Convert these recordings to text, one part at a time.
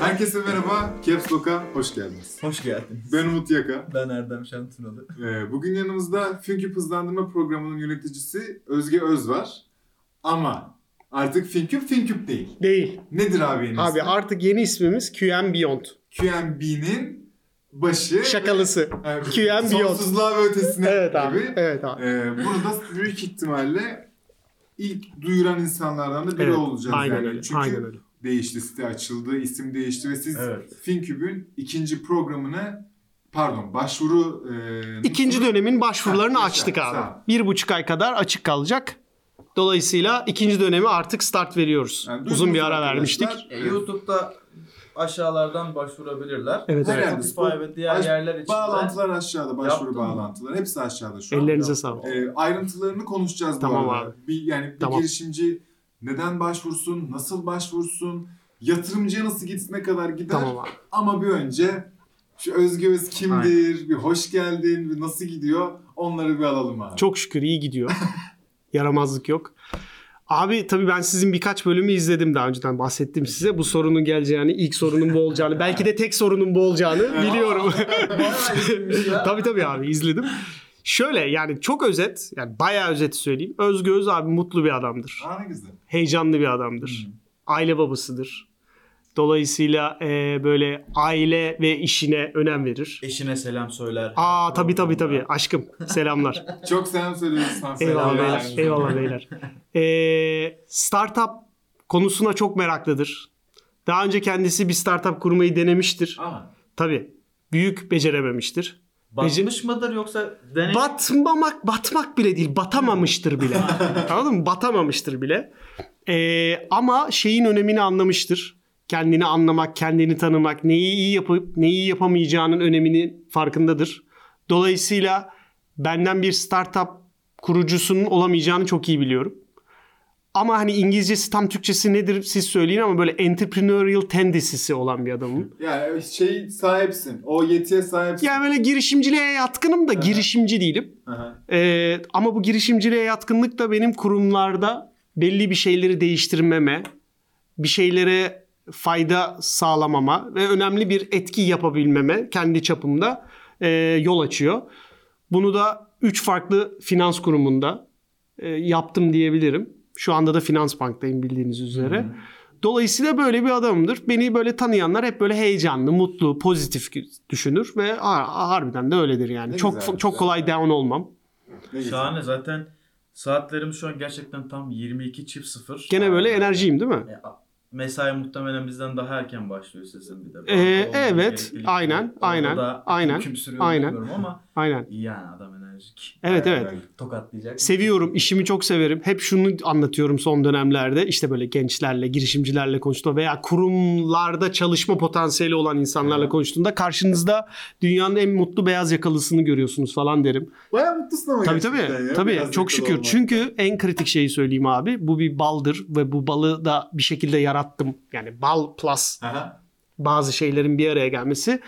Herkese merhaba. Caps Lock'a hoş geldiniz. Hoş geldiniz. Ben Umut Yaka. Ben Erdem Şantınalı. Ee, bugün yanımızda Finküp Hızlandırma Programı'nın yöneticisi Özge Öz var. Ama artık Finküp Finküp değil. Değil. Nedir abi yeni Abi ismi? artık yeni ismimiz QM Beyond. QMB'nin başı. Şakalısı. Ee, QM Beyond. Sonsuzluğa ve ötesine Evet abi. gibi. Evet abi. Ee, burada büyük ihtimalle ilk duyuran insanlardan da biri Evet, olacağız aynen yani. öyle. Çünkü Aynen öyle. Değişti, site açıldı, isim değişti ve siz Evet. Finküp'ün ikinci programını pardon başvuru e, İkinci dönemin başvurularını Ha, açtık abi. sağ. Bir buçuk ay kadar açık kalacak. Dolayısıyla ikinci dönemi artık start veriyoruz. Yani Uzun bir ara vermiştik. E, YouTube'da aşağılardan başvurabilirler. Evet, Her evet. Spotify ve diğer Baş- yerler için Bağlantılar aşağıda, başvuru bağlantıları. Hepsi aşağıda şu an. Ellerinize sağlık. E, ayrıntılarını konuşacağız Tamam bu arada. abi. Bir, yani bir Tamam. girişimci neden başvursun, nasıl başvursun, yatırımcıya nasıl gitsin, kadar gider. Tamam abi. Ama bir önce şu Özge Öz kimdir, bir hoş geldin, bir nasıl gidiyor onları bir alalım abi. Çok şükür iyi gidiyor. Yaramazlık yok. Abi tabii ben sizin birkaç bölümü izledim daha önceden bahsettim size. Bu sorunun geleceğini, ilk sorunun bu olacağını, belki de tek sorunun bu olacağını biliyorum. tabii tabii abi izledim. Şöyle yani çok özet, yani bayağı özet söyleyeyim. Özgü Öz abi mutlu bir adamdır. Aa ne güzel. Heyecanlı bir adamdır. Aile babasıdır. Dolayısıyla e, böyle aile ve işine önem verir. Eşine selam söyler. Aa tabii tabii tabii aşkım selamlar. Çok selam söylüyoruz sana. Eyvallah beyler. Eyvallah beyler. Ee, startup konusuna çok meraklıdır. Daha önce kendisi bir startup kurmayı denemiştir. Aa, Tabii. Büyük becerememiştir. Batmış mıdır yoksa deney... Batmamak, batmak bile değil. Batamamıştır bile. Anladın mı? Batamamıştır bile. Ee, ama şeyin önemini anlamıştır. Kendini anlamak, kendini tanımak, neyi iyi yapıp neyi yapamayacağının önemini farkındadır. Dolayısıyla benden bir startup kurucusunun olamayacağını çok iyi biliyorum. Ama hani İngilizcesi tam Türkçesi nedir siz söyleyin ama böyle entrepreneurial tendency'si olan bir adamım. yani şey sahipsin. O yetiye sahipsin. Yani böyle girişimciliğe yatkınım da girişimci değilim. Aha. Ee, ama bu girişimciliğe yatkınlık da benim kurumlarda belli bir şeyleri değiştirmeme, bir şeylere fayda sağlamama ve önemli bir etki yapabilmeme kendi çapımda e, yol açıyor. Bunu da 3 farklı finans kurumunda e, yaptım diyebilirim. Şu anda da Finans Bank'tayım bildiğiniz üzere. Dolayısıyla böyle bir adamımdır. Beni böyle tanıyanlar hep böyle heyecanlı, mutlu, pozitif düşünür ve har- harbiden de öyledir yani. Ne çok güzel, çok güzel. kolay down olmam. Ne güzel. Şahane zaten saatlerimiz şu an gerçekten tam 22 çift sıfır. Gene böyle enerjiyim değil mi? E, Mesai muhtemelen bizden daha erken başlıyor sizin bir de. Ee, evet, aynen, aynen, aynen, aynen. ama Aynen. iyi yani adam enerjik. Evet evet. Evet. Tokatlayacak. Seviyorum, işimi çok severim. Hep şunu anlatıyorum son dönemlerde. İşte böyle gençlerle, girişimcilerle konuştuğumda veya kurumlarda çalışma potansiyeli olan insanlarla Evet. konuştuğumda karşınızda dünyanın en mutlu beyaz yakalısını görüyorsunuz falan derim. Bayağı mutlusun ama Tabii tabii. ya. Tabii Biraz çok şükür. olmak. Çünkü en kritik şeyi söyleyeyim abi. Bu bir baldır ve bu balı da bir şekilde yarattım. Yani bal plus Aha. bazı şeylerin bir araya gelmesi.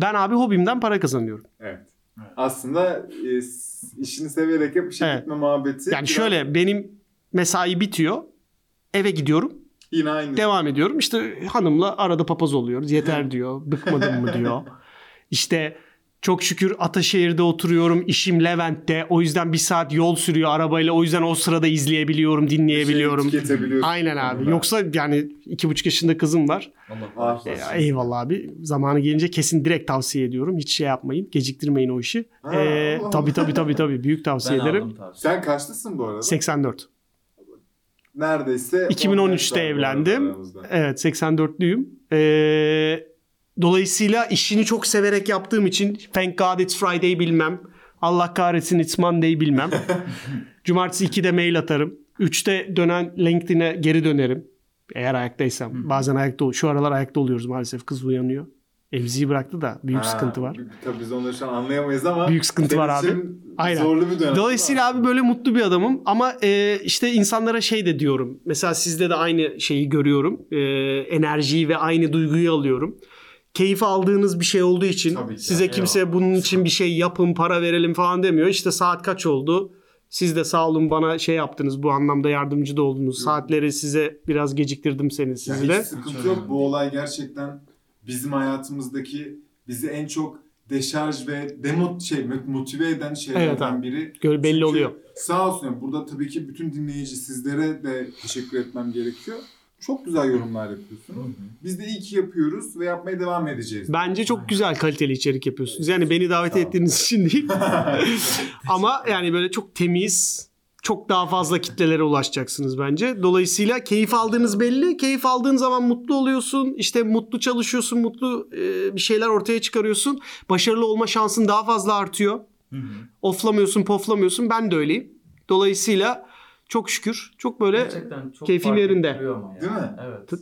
Ben abi hobimden para kazanıyorum. Evet. Evet. Aslında e, işini severek yap, işe Evet. gitme muhabbeti. Yani biraz şöyle benim mesai bitiyor. Eve gidiyorum. Yine aynı. Devam ediyorum. İşte hanımla arada papaz oluyoruz. Yeter diyor. Bıkmadın mı diyor. İşte çok şükür Ataşehir'de oturuyorum. İşim Levent'te. O yüzden bir saat yol sürüyor arabayla. O yüzden o sırada izleyebiliyorum, dinleyebiliyorum. Şey. Aynen abi. Onunla. Yoksa yani iki buçuk yaşında kızım var. Allah Ah, bağışlasın. E, eyvallah abi. Zamanı gelince kesin direkt tavsiye ediyorum. Hiç şey yapmayın. Geciktirmeyin o işi. Ha, E, Allah. tabii tabii tabii tabii. Büyük Ben tavsiye ederim. aldım tavsiye. Sen kaçlısın bu arada? 84. Neredeyse 2013'te 14 var bu evlendim. Evet 84'lüyüm. Ee, dolayısıyla işini çok severek yaptığım için Thank God It's Friday bilmem. Allah kahretsin It's Monday bilmem. Cumartesi 2'de mail atarım. 3'te dönen LinkedIn'e geri dönerim. Eğer ayaktaysam. Bazen ayakta Şu aralar ayakta oluyoruz maalesef. Kız uyanıyor. Emziği bıraktı da büyük Ha, sıkıntı var. Tabii biz onları şu an anlayamayız ama Büyük sıkıntı var abi. Aynen. Zorlu bir dönem. Dolayısıyla abi böyle mutlu bir adamım ama e, işte insanlara şey de diyorum. Mesela sizde de aynı şeyi görüyorum. E, enerjiyi ve aynı duyguyu alıyorum. Keyif aldığınız bir şey olduğu için Tabii ki. size kimse bunun için bir şey yapın, para verelim falan demiyor. İşte saat kaç oldu? Siz de sağ olun bana şey yaptınız bu anlamda yardımcı da oldunuz. Saatleri size biraz geciktirdim seni Yani sizi hiç de. sıkıntı yok. Bu olay gerçekten bizim hayatımızdaki bizi en çok deşarj ve demot şey motive eden şeylerden Evet biri. Gör belli Çünkü oluyor. Sağ olsun. yani Burada tabii ki bütün dinleyici sizlere de teşekkür etmem gerekiyor. Çok güzel yorumlar yapıyorsunuz. Biz de iyi ki yapıyoruz ve yapmaya devam edeceğiz. Bence çok güzel kaliteli içerik yapıyorsunuz. Yani beni davet ol. ettiğiniz için değil. Ama yani böyle çok temiz, çok daha fazla kitlelere ulaşacaksınız bence. Dolayısıyla keyif aldığınız belli. Keyif aldığın zaman mutlu oluyorsun. İşte mutlu çalışıyorsun, mutlu e, bir şeyler ortaya çıkarıyorsun. Başarılı olma şansın daha fazla artıyor. Hı hı. Oflamıyorsun, poflamıyorsun. Ben de öyleyim. Dolayısıyla çok şükür, çok böyle Gerçekten çok keyfim yerinde. ettiriyor ama ya. Değil mi? Evet.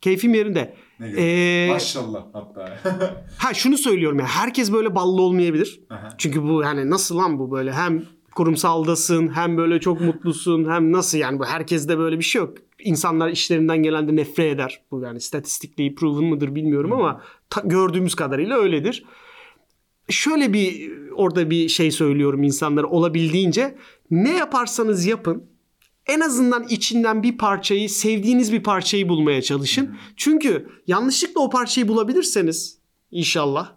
keyfim yerinde. Ne. Ee, Maşallah hatta. ha şunu söylüyorum ya herkes böyle ballı olmayabilir. Aha. Çünkü bu yani nasıl lan bu böyle hem kurumsaldasın hem böyle çok mutlusun hem nasıl yani bu herkeste böyle bir şey yok. İnsanlar işlerinden gelende nefret eder. Bu yani statistikli proven mıdır bilmiyorum ama ta- gördüğümüz kadarıyla öyledir. Şöyle bir orada bir şey söylüyorum insanlara olabildiğince ne yaparsanız yapın en azından içinden bir parçayı sevdiğiniz bir parçayı bulmaya çalışın. Çünkü yanlışlıkla o parçayı bulabilirseniz inşallah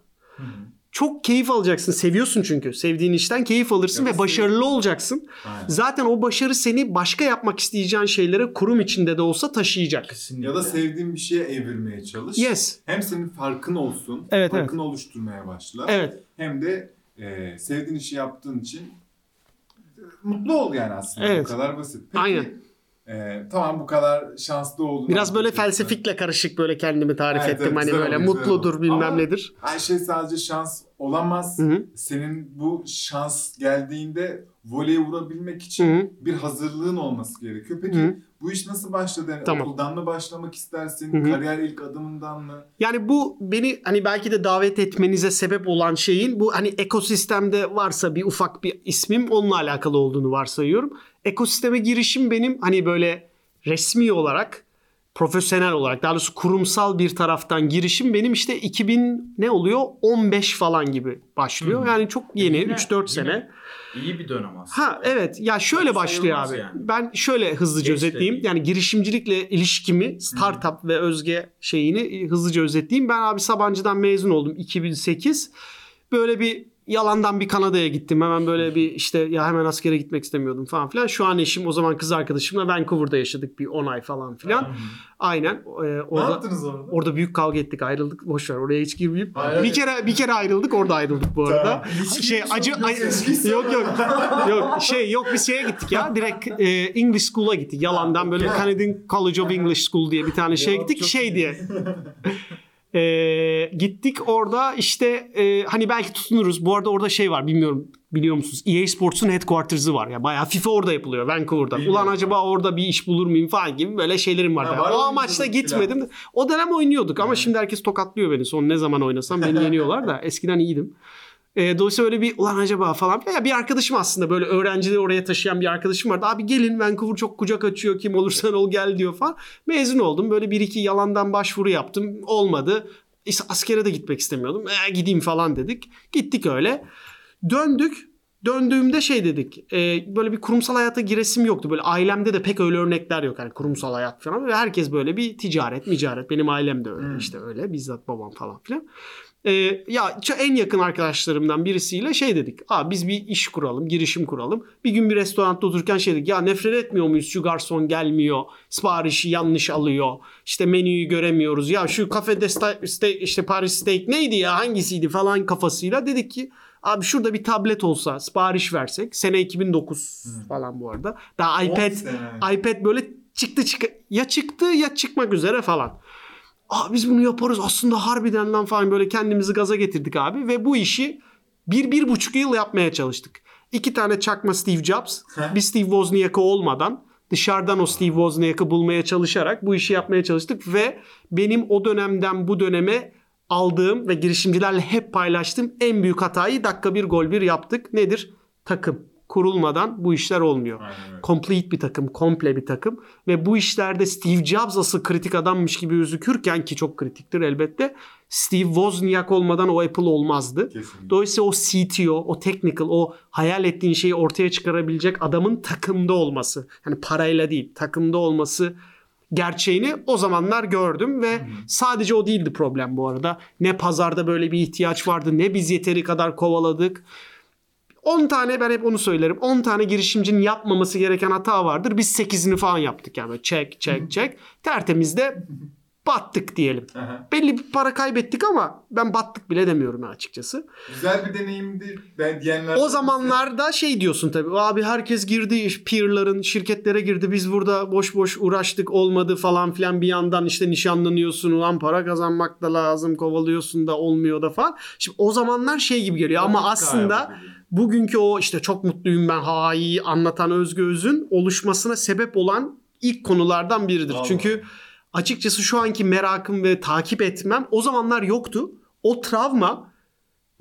çok keyif alacaksın. Seviyorsun çünkü. Sevdiğin işten keyif alırsın Ya ve başarılı olacaksın. Aynen. Zaten o başarı seni başka yapmak isteyeceğin şeylere kurum içinde de olsa taşıyacak. Kesinlikle. Ya da sevdiğin bir şeye evirmeye çalış. Yes. Hem senin farkın olsun. Evet, farkını oluşturmaya başla. Evet. Hem de e, sevdiğin işi yaptığın için mutlu ol yani aslında. Evet. Bu kadar basit. Peki, Aynen. e, tamam bu kadar şanslı oldun. Biraz böyle felsefikle karışık böyle kendimi tarif Evet, ettim. evet, hani böyle güzel mutludur oldu. bilmem Ama- nedir. Her şey sadece şans olamaz. Hı hı. Senin bu şans geldiğinde voleye vurabilmek için Hı hı. bir hazırlığın olması gerekiyor. Peki Hı hı. bu iş nasıl başladı? Yani Tamam. Okuldan mı başlamak istersin? Hı hı. Kariyer ilk adımından mı? Yani bu beni hani belki de davet etmenize sebep olan şeyin bu hani ekosistemde varsa bir ufak bir ismim onunla alakalı olduğunu varsayıyorum. Ekosisteme girişim benim hani böyle resmi olarak profesyonel olarak daha doğrusu kurumsal bir taraftan girişim benim işte 2000 ne oluyor 15 falan gibi başlıyor. Hı. Yani çok yeni Yine- 3-4 yine sene. İyi bir dönem aslında. Ha evet ya şöyle Sayılmaz başlıyor abi. yani. Ben şöyle hızlıca Geç özetleyeyim. değil. Yani girişimcilikle ilişkimi startup ve özge şeyini hızlıca özetleyeyim. Ben abi Sabancı'dan mezun oldum 2008. Böyle bir yalandan bir Kanada'ya gittim. Hemen böyle bir işte ya hemen askere gitmek istemiyordum falan filan. Şu an eşim o zaman kız arkadaşımla Vancouver'da yaşadık bir 10 ay falan filan. Aynen. Ee, Ne orada yaptınız orada? Orada büyük kavga ettik, ayrıldık. Boş ver oraya hiç girmeyeyim. Hayır. Bir kere bir kere ayrıldık, orada ayrıldık bu arada. şey acı ay- yok yok. yok şey yok biz şeye gittik ya. Direkt e, English School'a gittik. Yalandan böyle Canadian College of English School diye bir tane şeye gittik. Şey diye. E, gittik orada işte e, hani belki tutunuruz. Bu arada orada şey var bilmiyorum biliyor musunuz? EA Sports'un headquarters'ı var ya. Bayağı FIFA orada yapılıyor Vancouver'da. Bilmiyorum. Ulan acaba orada bir iş bulur muyum falan gibi böyle şeylerim var. Ha, var o amaçla gitmedim. O dönem oynuyorduk ama şimdi herkes tokatlıyor beni. Son ne zaman oynasam beni yeniyorlar da eskiden iyiydim. E, dolayısıyla öyle bir ulan acaba falan. Ya bir arkadaşım aslında böyle öğrencileri oraya taşıyan bir arkadaşım vardı. Abi gelin Vancouver çok kucak açıyor kim olursan ol gel diyor falan. Mezun oldum. Böyle bir iki yalandan başvuru yaptım. Olmadı. İşte askere de gitmek istemiyordum. E, gideyim falan dedik. Gittik öyle. Döndük. Döndüğümde şey dedik. e, böyle bir kurumsal hayata giresim yoktu. Böyle ailemde de pek öyle örnekler yok. Yani kurumsal hayat falan. Ve herkes böyle bir ticaret, ticaret. Benim ailem de öyle Hmm. işte öyle. Bizzat babam falan filan. E, ya en yakın arkadaşlarımdan birisiyle şey dedik. Abi biz bir iş kuralım, girişim kuralım. Bir gün bir restoranda otururken şey dedik. Ya nefret etmiyor muyuz? Şu garson gelmiyor. Siparişi yanlış alıyor. İşte menüyü göremiyoruz. Ya şu kafede sta- ste- işte Paris Steak neydi ya hangisiydi falan kafasıyla dedik ki Abi şurada bir tablet olsa sipariş versek sene 2009 falan bu arada. Daha iPad iPad böyle çıktı çık ya çıktı ya çıkmak üzere falan. Aa biz bunu yaparız aslında harbiden lan falan böyle kendimizi gaza getirdik abi ve bu işi bir, bir buçuk yıl yapmaya çalıştık. İki tane çakma Steve Jobs, bir Steve Wozniak'ı olmadan dışarıdan o Steve Wozniak'ı bulmaya çalışarak bu işi yapmaya çalıştık ve benim o dönemden bu döneme aldığım ve girişimcilerle hep paylaştığım en büyük hatayı dakika bir gol bir yaptık. Nedir? Takım. Kurulmadan bu işler olmuyor. Aynen. Complete bir takım, komple bir takım ve bu işlerde Steve Jobs asıl kritik adammış gibi gözükürken ki çok kritiktir elbette. Steve Wozniak olmadan o Apple olmazdı. Kesinlikle. Dolayısıyla o CTO, o technical, o hayal ettiğin şeyi ortaya çıkarabilecek adamın takımda olması. Yani parayla değil, takımda olması gerçeğini o zamanlar gördüm ve sadece o değildi problem bu arada. Ne pazarda böyle bir ihtiyaç vardı ne biz yeteri kadar kovaladık. 10 tane ben hep onu söylerim. 10 tane girişimcinin yapmaması gereken hata vardır. Biz 8'ini falan yaptık yani. Böyle Çek, çek, çek. Tertemiz de battık diyelim. Aha. Belli bir para kaybettik ama ben battık bile demiyorum açıkçası. Güzel bir deneyimdi ben diyenler. O zamanlarda şey diyorsun tabii. Abi herkes girdi, peer'ların şirketlere girdi. Biz burada boş boş uğraştık olmadı falan filan bir yandan işte nişanlanıyorsun. Ulan para kazanmak da lazım. Kovalıyorsun da olmuyor da falan. Şimdi o zamanlar şey gibi geliyor ama aslında. Bugünkü o işte çok mutluyum ben ha iyi anlatan Özgü Öz'ün oluşmasına sebep olan ilk konulardan biridir. Allah. Çünkü açıkçası şu anki merakım ve takip etmem o zamanlar yoktu. O travma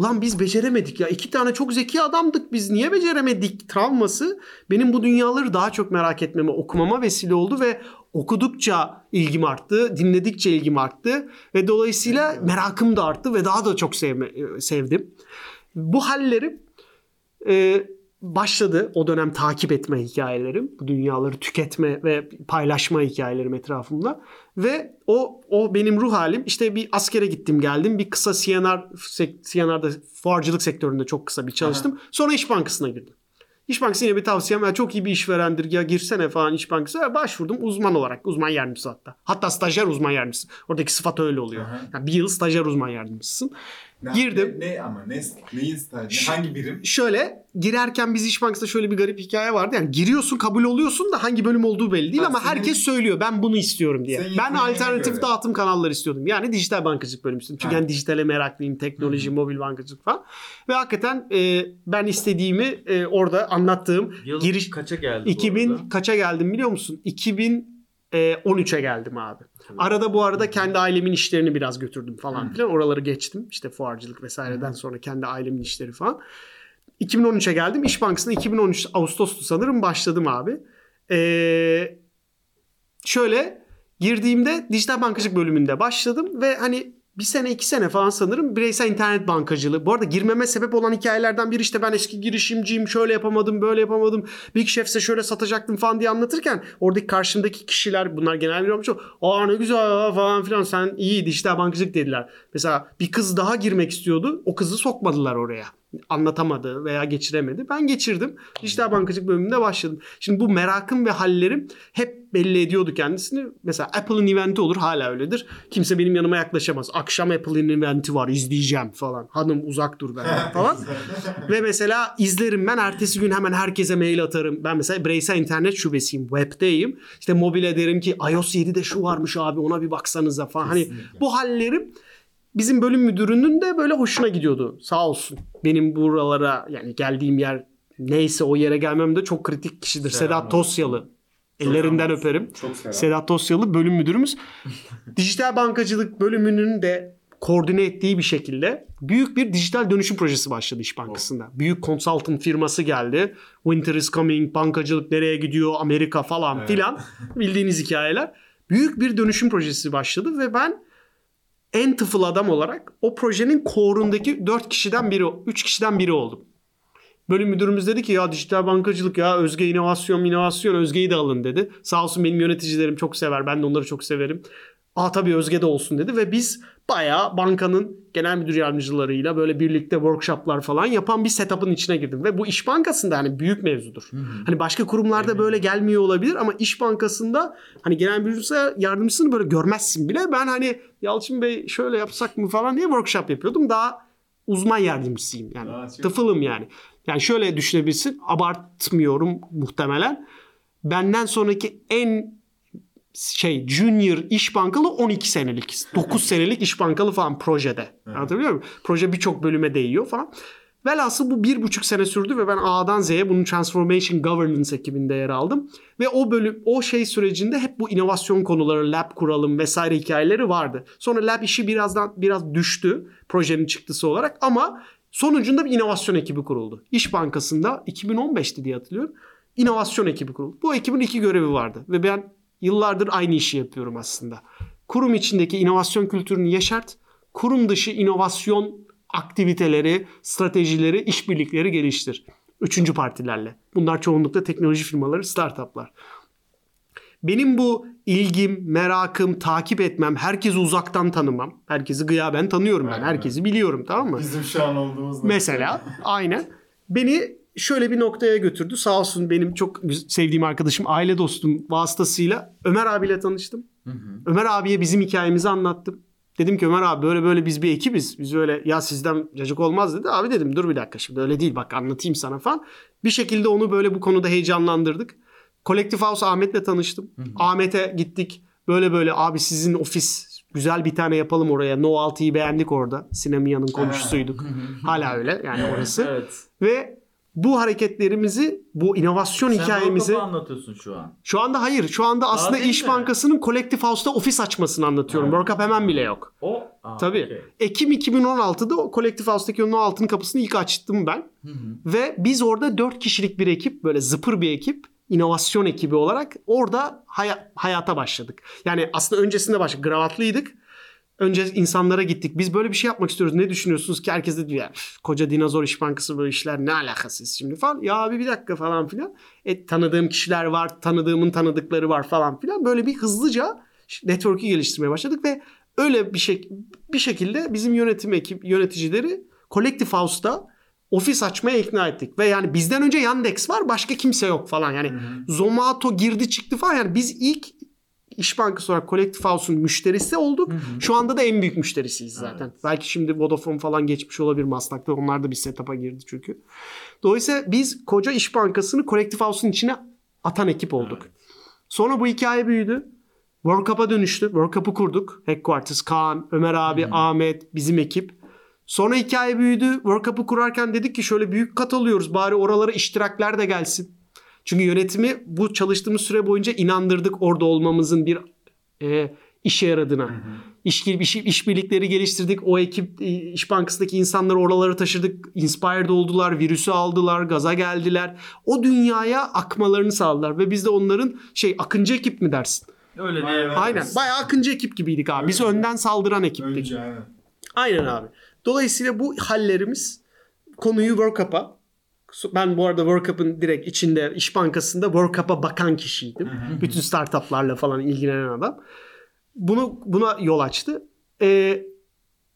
Lan biz beceremedik ya. iki tane çok zeki adamdık biz. Niye beceremedik travması benim bu dünyaları daha çok merak etmeme, okumama vesile oldu ve okudukça ilgim arttı, dinledikçe ilgim arttı ve dolayısıyla merakım da arttı ve daha da çok sevme, sevdim. Bu hallerim e, başladı o dönem takip etme hikayelerim. Bu dünyaları tüketme ve paylaşma hikayelerim etrafımda. Ve o o benim ruh halim. İşte bir askere gittim geldim. Bir kısa CNR, CNR'da fuarcılık sektöründe çok kısa bir çalıştım. Sonra İş Bankası'na girdim. İş Bankası yine bir tavsiyem. Ya çok iyi bir işverendir ya girsene falan İş Bankası. Ya başvurdum uzman olarak. Uzman yardımcısı hatta. Hatta stajyer uzman yardımcısı. Oradaki sıfat öyle oluyor. Aha. Yani bir yıl stajyer uzman yardımcısısın. Ne- girdim. Ne, ne ama ne neyin stajı? Hangi birim? Şöyle girerken biz İş Bankası'nda şöyle bir garip hikaye vardı. Yani giriyorsun kabul oluyorsun da hangi bölüm olduğu belli değil Ha, ama senin- herkes söylüyor ben bunu istiyorum diye. Ben alternatif göre. dağıtım kanalları istiyordum. Yani dijital bankacılık bölümü istiyordum. Çünkü Ha. ben dijitale meraklıyım. Teknoloji, mobil bankacılık falan. Ve hakikaten e, ben istediğimi e, orada anlattığım Yıl giriş kaça geldi bu 2000 arada? kaça geldim biliyor musun? 2013'e geldim abi. Arada bu arada kendi ailemin işlerini biraz götürdüm falan filan. Oraları geçtim. İşte fuarcılık vesaireden sonra kendi ailemin işleri falan. 2013'e geldim. İş Bankası'nda 2013 Ağustos'tu sanırım başladım abi. Ee, şöyle girdiğimde dijital bankacılık bölümünde başladım ve hani bir sene iki sene falan sanırım bireysel internet bankacılığı. Bu arada girmeme sebep olan hikayelerden biri işte ben eski girişimciyim şöyle yapamadım böyle yapamadım. Big Chef'se şöyle satacaktım falan diye anlatırken oradaki karşımdaki kişiler bunlar genel bir olmuş. Aa ne güzel falan filan sen iyi dijital bankacılık dediler. Mesela bir kız daha girmek istiyordu o kızı sokmadılar oraya. Anlatamadı veya geçiremedi. Ben geçirdim. Dijital bankacılık bölümünde başladım. Şimdi bu merakım ve hallerim hep belli ediyordu kendisini. Mesela Apple'ın eventi olur hala öyledir. Kimse benim yanıma yaklaşamaz. Akşam Apple'ın eventi var izleyeceğim falan. Hanım uzak dur benden falan. ve mesela izlerim ben ertesi gün hemen herkese mail atarım. Ben mesela bireysel internet şubesiyim. Web'deyim. İşte mobile derim ki iOS 7'de şu varmış abi ona bir baksanıza falan. Hani Kesinlikle. bu hallerim bizim bölüm müdürünün de böyle hoşuna gidiyordu. Sağ olsun. Benim buralara yani geldiğim yer neyse o yere gelmem de çok kritik kişidir. Selam Sedat. Tosyalı. Ellerinden olsun. öperim. Çok selam. Sedat Tosyalı bölüm müdürümüz. Dijital bankacılık bölümünün de koordine ettiği bir şekilde büyük bir dijital dönüşüm projesi başladı İş Bankası'nda. Büyük consultant firması geldi. Winter is coming, bankacılık nereye gidiyor, Amerika falan Evet. filan. Bildiğiniz hikayeler. Büyük bir dönüşüm projesi başladı ve ben en tıfıl adam olarak o projenin core'undaki 4 kişiden biri, 3 kişiden biri oldum. Bölüm müdürümüz dedi ki ya dijital bankacılık ya Özge inovasyon inovasyon Özge'yi de alın dedi. Sağ olsun benim yöneticilerim çok sever ben de onları çok severim. Aa tabii Özge de olsun dedi ve biz bayağı bankanın genel müdür yardımcılarıyla böyle birlikte workshoplar falan yapan bir setup'ın içine girdim. Ve bu iş bankasında hani büyük mevzudur. Hani başka kurumlarda Eminim. böyle gelmiyor olabilir ama iş bankasında hani genel müdür yardımcısını böyle görmezsin bile. Ben hani Yalçın Bey şöyle yapsak mı falan diye workshop yapıyordum. Daha uzman yardımcısıyım yani. Aa, Tıfılım yani. Yani şöyle düşünebilirsin. Abartmıyorum muhtemelen. Benden sonraki en şey junior iş bankalı 12 senelik. 9 senelik iş bankalı falan projede. Anlatabiliyor muyum? Proje birçok bölüme değiyor falan. Velhasıl bu bir buçuk sene sürdü ve ben A'dan Z'ye bunun Transformation Governance ekibinde yer aldım. Ve o bölüm, o şey sürecinde hep bu inovasyon konuları, lab kuralım vesaire hikayeleri vardı. Sonra lab işi birazdan biraz düştü projenin çıktısı olarak ama sonucunda bir inovasyon ekibi kuruldu. İş Bankası'nda 2015'ti diye hatırlıyorum. İnovasyon ekibi kuruldu. Bu ekibin iki görevi vardı ve ben yıllardır aynı işi yapıyorum aslında. Kurum içindeki inovasyon kültürünü yeşert, kurum dışı inovasyon aktiviteleri, stratejileri, işbirlikleri geliştir. Üçüncü partilerle. Bunlar çoğunlukla teknoloji firmaları, startuplar. Benim bu ilgim, merakım, takip etmem, herkesi uzaktan tanımam. Herkesi gıyaben tanıyorum ben. Aynen. Herkesi biliyorum tamam mı? Bizim şu an olduğumuz. Mesela aynen. Beni şöyle bir noktaya götürdü. Sağ olsun benim çok sevdiğim arkadaşım, aile dostum vasıtasıyla Ömer abiyle tanıştım. Ömer abiye bizim hikayemizi anlattım. Dedim ki Ömer abi böyle böyle biz bir ekibiz. Biz öyle ya sizden cacık olmaz dedi. Abi dedim dur bir dakika şimdi öyle değil bak anlatayım sana falan. Bir şekilde onu böyle bu konuda heyecanlandırdık. Collective House Ahmet'le tanıştım. Ahmet'e gittik. Böyle böyle abi sizin ofis güzel bir tane yapalım oraya. No 6'yı beğendik orada. Sinemiya'nın komşusuyduk. Hala öyle yani orası. Evet. Ve bu hareketlerimizi, bu inovasyon Sen hikayemizi Cup'ı anlatıyorsun şu an. şu anda hayır. Şu anda aslında değil İş mi? Bankası'nın Collective House'da ofis açmasını anlatıyorum. Evet. World Cup hemen bile yok. O Aa, Tabii. okey. Ekim 2016'da o Collective House'daki o No altın kapısını ilk açtım ben. Ve biz orada 4 kişilik bir ekip, böyle zıpır bir ekip, inovasyon ekibi olarak orada haya- hayata başladık. Yani aslında öncesinde başladık. Gravatlıydık. Önce insanlara gittik. Biz böyle bir şey yapmak istiyoruz. Ne düşünüyorsunuz ki? Herkes de diyor ya, "Üf, koca dinozor iş bankası böyle işler ne alakasız şimdi falan. Ya abi bir dakika falan filan. E, tanıdığım kişiler var. Tanıdığımın tanıdıkları var falan filan. Böyle bir hızlıca network'ü geliştirmeye başladık ve öyle bir şey bir şekilde bizim yönetim ekip yöneticileri Collective House'da ofis açmaya ikna ettik. Ve yani bizden önce Yandex var başka kimse yok falan. Yani Zomato girdi çıktı falan. Yani biz ilk İş Bankası olarak Collective House'un müşterisi olduk. Şu anda da en büyük müşterisiyiz zaten. Belki şimdi Vodafone falan geçmiş olabilir Maslak'ta. Onlar da bir setup'a girdi çünkü. Dolayısıyla biz koca İş Bankası'nı Collective House'un içine atan ekip olduk. Sonra bu hikaye büyüdü. World Cup'a dönüştü. World Cup'ı kurduk. Headquarters, Kaan, Ömer abi, Ahmet, bizim ekip. Sonra hikaye büyüdü. World Cup'ı kurarken dedik ki şöyle büyük kat alıyoruz. Bari oralara iştirakler de gelsin. Çünkü yönetimi bu çalıştığımız süre boyunca inandırdık orada olmamızın bir e, işe yaradığına. İş, iş, işbirlikleri geliştirdik. O ekip e, İş Bankası'ndaki insanları oralara taşıdık. Inspired oldular, virüsü aldılar, gaza geldiler. O dünyaya akmalarını sağladılar ve biz de onların şey akıncı ekip mi dersin? Öyle diye. Aynen. Bayağı akıncı ekip gibiydik abi. Biz önden saldıran ekiptik. Önce aynen. Aynen abi. Dolayısıyla bu hallerimiz konuyu World Cup'a ben bu arada World Cup'ın direkt içinde İş Bankası'nda World Cup'a bakan kişiydim. Bütün startuplarla falan ilgilenen adam. Bunu buna yol açtı. Ee,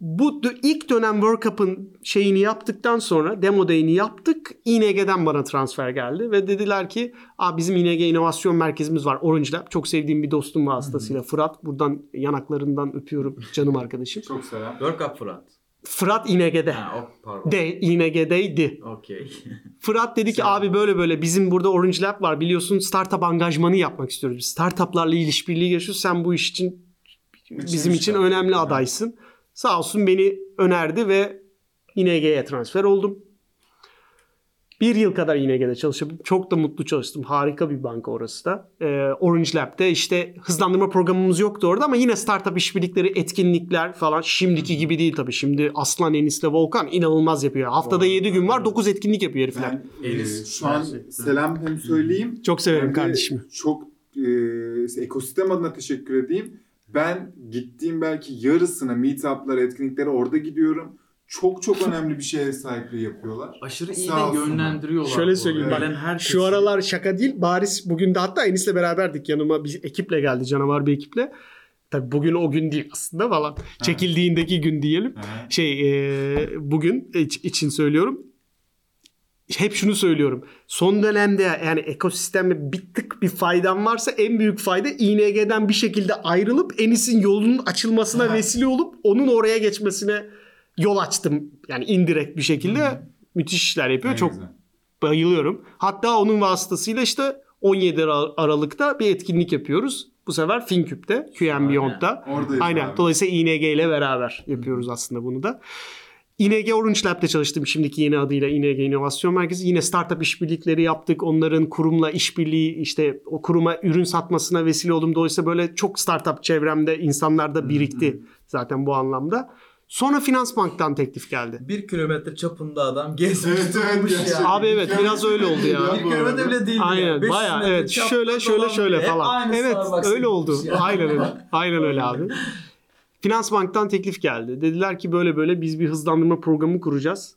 bu ilk dönem World Cup'ın şeyini yaptıktan sonra demo day'ini yaptık. ING'den bana transfer geldi ve dediler ki Aa, bizim ING inovasyon merkezimiz var Orange Lab. Çok sevdiğim bir dostum vasıtasıyla Fırat. Buradan yanaklarından öpüyorum canım arkadaşım. Çok selam. World Cup Fırat. Fırat ING'de. Ha, o pardon. De ING'deydi. Okey. Fırat dedi ki abi böyle böyle bizim burada Orange Lab var biliyorsun startup angajmanı yapmak istiyoruz. Biz startuplarla işbirliği yaşıyoruz. Sen bu iş için bizim için önemli adaysın. Sağ olsun beni önerdi ve ING'ye transfer oldum. Bir yıl kadar ING'de çalışabildim. Çok da mutlu çalıştım. Harika bir banka orası da. Ee, Orange Lab'de işte hızlandırma programımız yoktu orada ama yine startup işbirlikleri, etkinlikler falan şimdiki gibi değil tabii. Şimdi Aslan Enis'le Volkan inanılmaz yapıyor. Haftada 7 gün var 9 etkinlik yapıyor herifler. Ben e, Elis. şu an selam hem söyleyeyim. Çok severim kardeşimi. Çok e, ekosistem adına teşekkür edeyim. Ben gittiğim belki yarısına meetup'lara, etkinliklere orada gidiyorum. Çok çok önemli bir şeye sahipliği yapıyorlar. Aşırı iyi Sağ de olsunlar. yönlendiriyorlar. Şöyle söyleyeyim bak, Gelen herkesi- Şu aralar şaka değil. Bariz bugün de hatta Enis'le beraberdik yanıma bir ekiple geldi canavar bir ekiple. Tabii bugün o gün değil aslında falan. Çekildiğindeki gün diyelim. Ha. Şey e, bugün iç- için söylüyorum. Hep şunu söylüyorum. Son dönemde yani ekosisteme bir tık bir faydam varsa en büyük fayda ING'den bir şekilde ayrılıp Enis'in yolunun açılmasına Aha. vesile olup onun oraya geçmesine yol açtım. Yani indirekt bir şekilde müthiş işler yapıyor. Ne Çok güzel. bayılıyorum. Hatta onun vasıtasıyla işte 17 Ar- Aralık'ta bir etkinlik yapıyoruz. Bu sefer FinCube'de, QM Beyond'da. Oradayız Aynen. abi. Dolayısıyla ING ile beraber yapıyoruz aslında bunu da. ING Orange Lab'de çalıştım şimdiki yeni adıyla ING İnovasyon Merkezi. Yine startup işbirlikleri yaptık. Onların kurumla işbirliği işte o kuruma ürün satmasına vesile oldum. Dolayısıyla böyle çok startup çevremde insanlar da birikti zaten bu anlamda. Sonra Finansbank'tan teklif geldi. Bir kilometre çapında adam gezmiş Evet, evet, durmuş gerçekten. ya. Abi evet biraz öyle oldu ya. Bir kilometre bile değil. Aynen ya. Beş bayağı metre evet şöyle şöyle şöyle falan. aynı Evet öyle oldu. gitmiş ya. Aynen öyle. Aynen öyle abi. Finansbank'tan teklif geldi. Dediler ki böyle böyle biz bir hızlandırma programı kuracağız.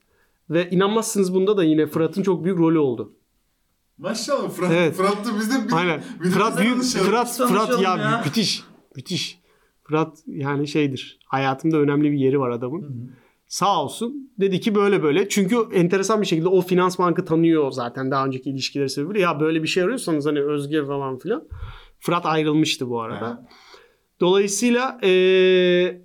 Ve inanmazsınız bunda da yine Fırat'ın çok büyük rolü oldu. Maşallah Fırat, Evet. Fırat da bizde bir, Aynen. Fırat büyük. Fırat Fırat ya, ya. müthiş. Müthiş. Fırat yani şeydir. Hayatımda önemli bir yeri var adamın. Sağ olsun. Dedi ki böyle böyle. Çünkü enteresan bir şekilde o finans bankı tanıyor zaten daha önceki ilişkileri sebebiyle. Ya böyle bir şey arıyorsanız hani Özge falan filan. Fırat ayrılmıştı bu arada. Ha. Dolayısıyla eee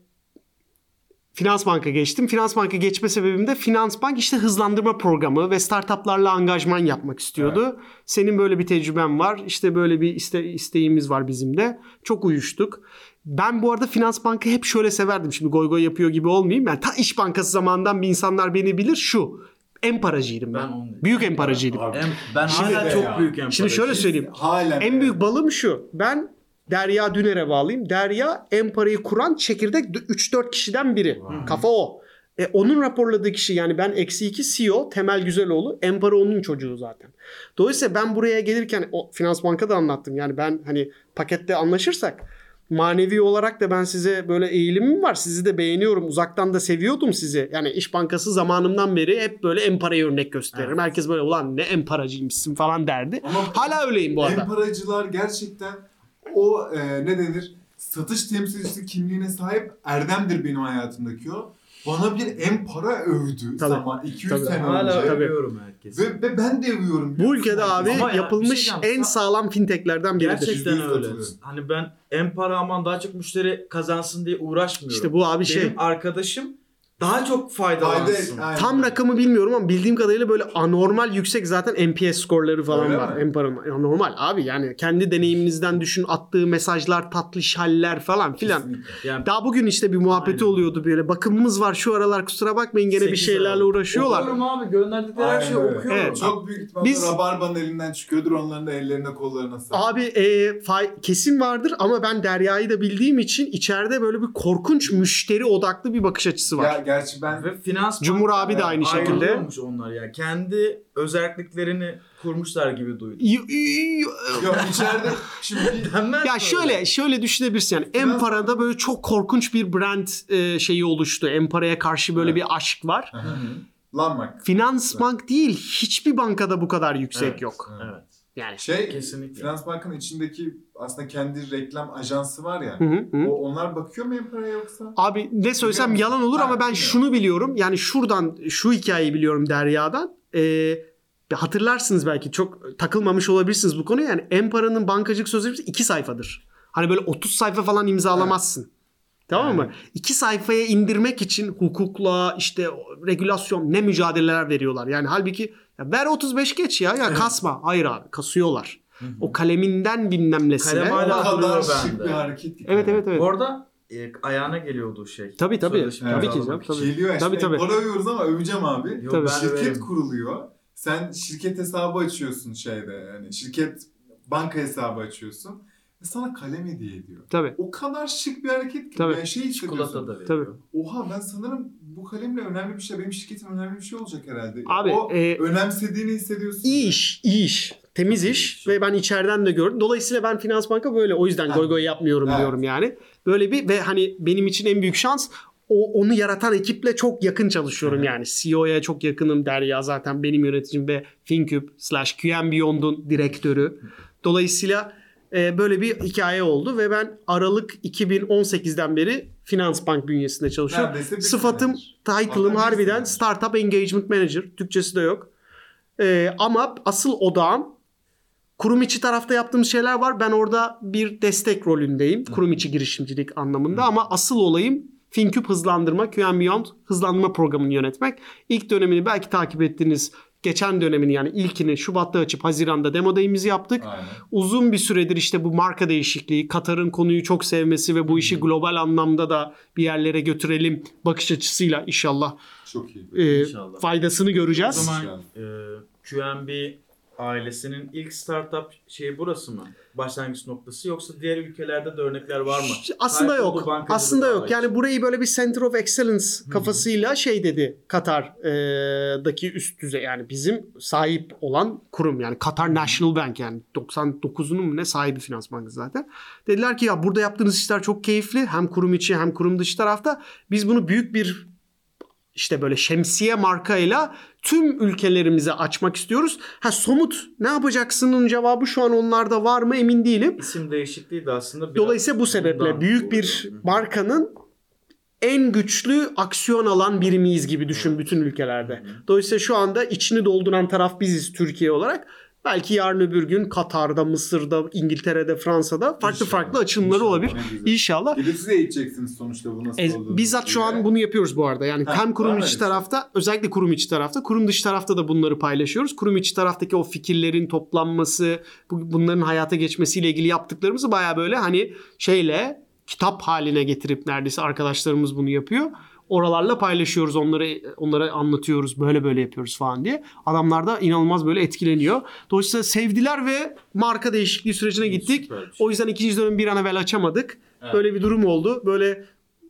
Finans Bank'a geçtim. Finans Bank'a geçme sebebim de Finans Bank işte hızlandırma programı ve startuplarla angajman yapmak istiyordu. Senin böyle bir tecrüben var. İşte böyle bir iste, isteğimiz var bizim de. Çok uyuştuk. Ben bu arada Finans Bank'ı hep şöyle severdim. Şimdi goy goy yapıyor gibi olmayayım. Yani ta İş Bankası zamandan bir insanlar beni bilir. Şu. Emparacıydım ben. Ben onu- Büyük emparacıydım. Abi, Em, ben Şimdi hala çok ya. büyük empati. Şimdi şöyle söyleyeyim. Halen En büyük balım şu. Ben Derya Düner'e bağlıyım. Derya Empara'yı kuran çekirdek 3-4 kişiden biri. Kafa o. E, onun raporladığı kişi yani ben eksi 2 CEO Temel Güzeloğlu. Empara onun çocuğu zaten. Dolayısıyla ben buraya gelirken o Finans Bank'a da anlattım. Yani ben hani pakette anlaşırsak manevi olarak da ben size böyle eğilimim var. Sizi de beğeniyorum. Uzaktan da seviyordum sizi. Yani İş Bankası zamanımdan beri hep böyle Empara'ya örnek gösteririm. Herkes böyle ulan ne Emparacıymışsın falan derdi. Ama Hala öyleyim bu arada. Emparacılar gerçekten o e, ne denir satış temsilcisi kimliğine sahip erdemdir benim hayatımdaki o. Bana bir empara övdü Tabii. zaman 200 Tabii. sene Hala önce. Tabii. övüyorum herkesi. Ve, ve ben de övüyorum. Bu ülkede abi Ama ya, yapılmış şey en sağlam fintechlerden biridir. Gerçekten öyle. Hani ben en para aman daha çok müşteri kazansın diye uğraşmıyorum. İşte bu abi şey. Benim arkadaşım daha çok faydalansın. Fayda- aynen. Tam rakamı bilmiyorum ama bildiğim kadarıyla böyle anormal yüksek zaten NPS skorları falan Öyle var. mi? Empara'nın. Ya normal abi yani kendi deneyiminizden düşün attığı mesajlar, tatlı şaller falan filan. Kesinlikle. Yani Daha bugün işte bir muhabbeti Aynen. oluyordu böyle. Bakımımız var şu aralar kusura bakmayın gene bir şeylerle aralık. uğraşıyorlar. Okuyorum abi gönderdikleri her şeyi okuyorum. Evet. Çok büyük ihtimalle Biz- Rabarba'nın elinden çıkıyordur onların da ellerine kollarına sağlık. Abi e, fay- kesin vardır ama ben Derya'yı da bildiğim için içeride böyle bir korkunç müşteri odaklı bir bakış açısı var. Ya gerçi ben Ve finans Cumhur abi de aynı şekilde. Ayrılıyormuş onlar ya. Kendi özelliklerini kurmuşlar gibi duydum. Yok içeride şimdi Denmez Ya şöyle şöyle düşünebilirsin yani Biraz- Empara'da böyle çok korkunç bir brand e, şeyi oluştu. Empara'ya karşı böyle Evet. bir aşk var. öyle? Hı hı. lanmak. Finans bank değil hiçbir bankada bu kadar yüksek Evet. yok. Evet. Yani. Şey Kesinlikle. Finans Bank'ın içindeki aslında kendi reklam ajansı var ya. Hı hı hı. O, onlar bakıyor mu Empara'ya yoksa? Abi ne söylesem Biliyor yalan olur Ha, ama ben bilmiyorum. şunu biliyorum. Yani şuradan şu hikayeyi biliyorum Derya'dan. Ee, hatırlarsınız belki çok takılmamış olabilirsiniz bu konuya. Yani Empara'nın bankacılık sözleşmesi iki sayfadır. Hani böyle 30 sayfa falan imzalamazsın. Tamam mı? İki sayfaya indirmek için hukukla işte regülasyon ne mücadeleler veriyorlar. Yani halbuki ya ver 35 geç ya ya kasma. Hayır abi kasıyorlar. O kaleminden bilmem nesine. Kalem hala kadar şık bende. bir hareket. Evet evet evet. Bu arada e, ayağına geliyordu şey. Tabii tabii. Sözleşme Tabii ki canım. Tabii. Geliyor işte. Tabii, tabii. Para övüyoruz ama öveceğim abi. Yok, Tabii. Şirket kuruluyor. Sen şirket hesabı açıyorsun şeyde. Yani şirket banka hesabı açıyorsun. Ve sana kalem hediye ediyor. Tabii. O kadar şık bir hareket ki. Tabii. Yani şey Çikolata hissediyorsun. da Tabii. veriyor. Oha ben sanırım bu kalemle önemli bir şey, benim şirketim önemli bir şey olacak herhalde. Abi, o e, önemsediğini hissediyorsun. İyi iş, iyi iş. Temiz Çok iş iş. ve ben içeriden de gördüm. Dolayısıyla ben Finans Banka böyle o yüzden Ha. goy goy yapmıyorum Evet. diyorum yani. Böyle bir ve hani benim için en büyük şans o onu yaratan ekiple çok yakın çalışıyorum Evet. yani. CEO'ya çok yakınım Derya zaten benim yöneticim ve FinCube slash QM Beyond'un direktörü. Dolayısıyla e, böyle bir hikaye oldu ve ben Aralık 2018'den beri Finans Bank bünyesinde çalışıyorum. Neredeyse Sıfatım, title'ım harbiden. Startup Engagement Manager. Türkçesi de yok. Ee, ama asıl odağım kurum içi tarafta yaptığımız şeyler var. Ben orada bir destek rolündeyim. Kurum içi girişimcilik anlamında ama asıl olayım FinCube hızlandırma, QM Beyond hızlandırma programını yönetmek. İlk dönemini belki takip ettiğiniz geçen dönemini yani ilkini Şubat'ta açıp Haziran'da demo day'imizi yaptık. Aynen. Uzun bir süredir işte bu marka değişikliği, Katar'ın konuyu çok sevmesi ve bu işi global anlamda da bir yerlere götürelim bakış açısıyla inşallah Çok iyi. e, İnşallah. faydasını O göreceğiz. zaman e, QNB ailesinin ilk startup şeyi burası mı? Başlangıç noktası yoksa diğer ülkelerde de örnekler var mı? Aslında Sahip yok. Aslında yok. hariç. Yani burayı böyle bir Center of Excellence kafasıyla şey dedi Katar'daki üst düzey yani bizim sahip olan kurum yani Katar National Bank yani 99'unun mu ne sahibi finans bankası zaten. Dediler ki ya burada yaptığınız işler çok keyifli hem kurum içi hem kurum dışı tarafta. Biz bunu büyük bir işte böyle şemsiye markayla tüm ülkelerimize açmak istiyoruz. Ha somut ne yapacaksının cevabı şu an onlarda var mı emin değilim. İsim değişikliği de aslında biraz Dolayısıyla bu sebeple büyük bir markanın en güçlü aksiyon alan birimiyiz gibi düşün bütün ülkelerde. Dolayısıyla şu anda içini dolduran taraf biziz Türkiye olarak. Belki yarın öbür gün Katar'da, Mısır'da, İngiltere'de, Fransa'da farklı İnşallah. farklı açılımları İnşallah. olabilir. İnşallah. Gidip siz de eğiteceksiniz sonuçta bu nasıl E, olduğunu. bizzat şu an bunu yapıyoruz bu arada. Yani Ha, hem kurum içi tarafta özellikle kurum içi tarafta kurum dışı tarafta da bunları paylaşıyoruz. Kurum içi taraftaki o fikirlerin toplanması bu- bunların hayata geçmesiyle ilgili yaptıklarımızı baya böyle hani şeyle kitap haline getirip neredeyse arkadaşlarımız bunu yapıyor. Oralarla paylaşıyoruz onları onlara anlatıyoruz böyle böyle yapıyoruz falan diye. Adamlar da inanılmaz böyle etkileniyor. Dolayısıyla sevdiler ve marka değişikliği sürecine gittik. Süper şey. O yüzden ikinci dönemi bir an evvel açamadık. Evet. Böyle bir durum oldu. Böyle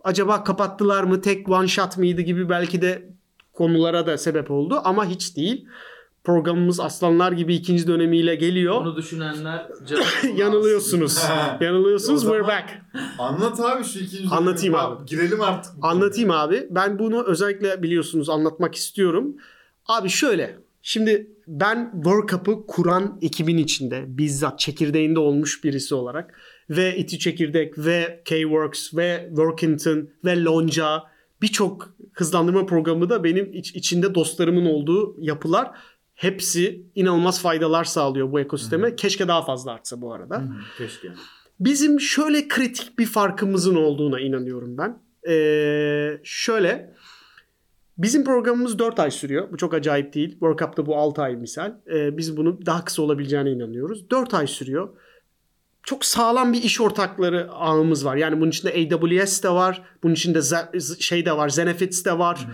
acaba kapattılar mı tek one shot mıydı gibi belki de konulara da sebep oldu ama hiç değil. Programımız aslanlar gibi ikinci dönemiyle geliyor. Onu düşünenler Yanılıyorsunuz. Yanılıyorsunuz. We're back. Anlat abi şu ikinci Anlatayım bölümü. abi. Girelim artık. Anlatayım abi. Ben bunu özellikle biliyorsunuz anlatmak istiyorum. Abi şöyle. Şimdi ben World Cup'ı kuran ekibin içinde bizzat çekirdeğinde olmuş birisi olarak ve İTÜ Çekirdek ve K-Works ve Workington ve Lonca birçok hızlandırma programı da benim iç- içinde dostlarımın olduğu yapılar hepsi inanılmaz faydalar sağlıyor bu ekosisteme. Keşke daha fazla artsa bu arada. Keşke. Bizim şöyle kritik bir farkımızın olduğuna inanıyorum ben. Ee, şöyle bizim programımız 4 ay sürüyor. Bu çok acayip değil. World Cup'ta bu 6 ay misal. Ee, biz bunu daha kısa olabileceğine inanıyoruz. 4 ay sürüyor. Çok sağlam bir iş ortakları ağımız var. Yani bunun içinde AWS de var. Bunun içinde Z- şey de var. Zenefits de var.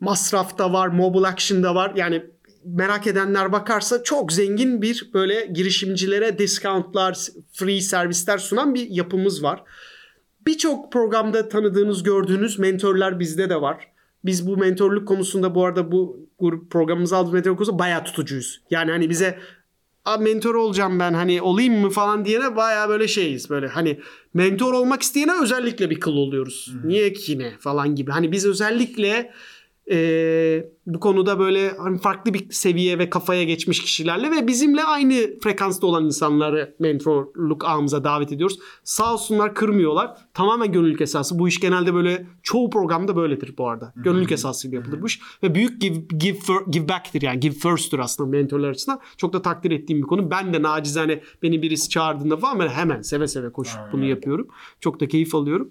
Masraf da var. Mobile Action da var. Yani merak edenler bakarsa çok zengin bir böyle girişimcilere discountlar, free servisler sunan bir yapımız var. Birçok programda tanıdığınız, gördüğünüz mentorlar bizde de var. Biz bu mentorluk konusunda bu arada bu grup programımıza aldığımız mentorluk konusunda bayağı tutucuyuz. Yani hani bize "Aa, mentor olacağım ben hani olayım mı falan diyene bayağı böyle şeyiz böyle hani mentor olmak isteyene özellikle bir kıl oluyoruz. Niye ki ne falan gibi. Hani biz özellikle e, bu konuda böyle hani farklı bir seviye ve kafaya geçmiş kişilerle ve bizimle aynı frekansta olan insanları mentorluk ağımıza davet ediyoruz. Sağ olsunlar kırmıyorlar. Tamamen gönüllülük esası. Bu iş genelde böyle çoğu programda böyledir bu arada. Gönüllülük esasıyla yapılır bu iş. Ve büyük give, give, fir- give back'tir yani. Give first'tür aslında mentorlar açısından. Çok da takdir ettiğim bir konu. Ben de nacizane beni birisi çağırdığında falan ben hemen seve seve koşup bunu yapıyorum. Çok da keyif alıyorum.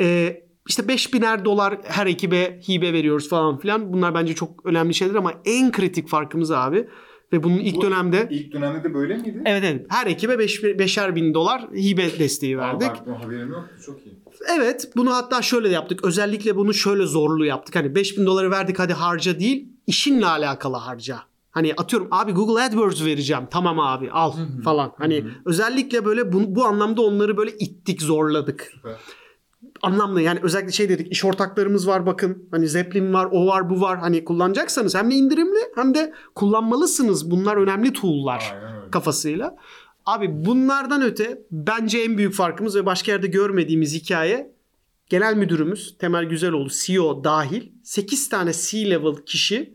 Ee, işte 5000'er dolar her ekibe hibe veriyoruz falan filan. Bunlar bence çok önemli şeyler ama en kritik farkımız abi ve bunun ilk Bu dönemde İlk dönemde de böyle miydi? evet evet her ekibe 5 beşer bin dolar hibe desteği Aa, verdik. bak, bu haberim yoktu. Çok iyi. Evet bunu hatta şöyle de yaptık. Özellikle bunu şöyle zorlu yaptık. Hani 5000 doları verdik hadi harca değil. işinle alakalı harca. Hani atıyorum abi Google AdWords vereceğim. Tamam abi al falan. Hani özellikle böyle bu, bu anlamda onları böyle ittik zorladık. Süper. Anlamlı yani özellikle şey dedik iş ortaklarımız var bakın. Hani Zeppelin var o var bu var. Hani kullanacaksanız hem de indirimli hem de kullanmalısınız. Bunlar önemli tool'lar kafasıyla. Abi bunlardan öte bence en büyük farkımız ve başka yerde görmediğimiz hikaye genel müdürümüz Temel Güzeloğlu CEO dahil 8 tane C-level kişi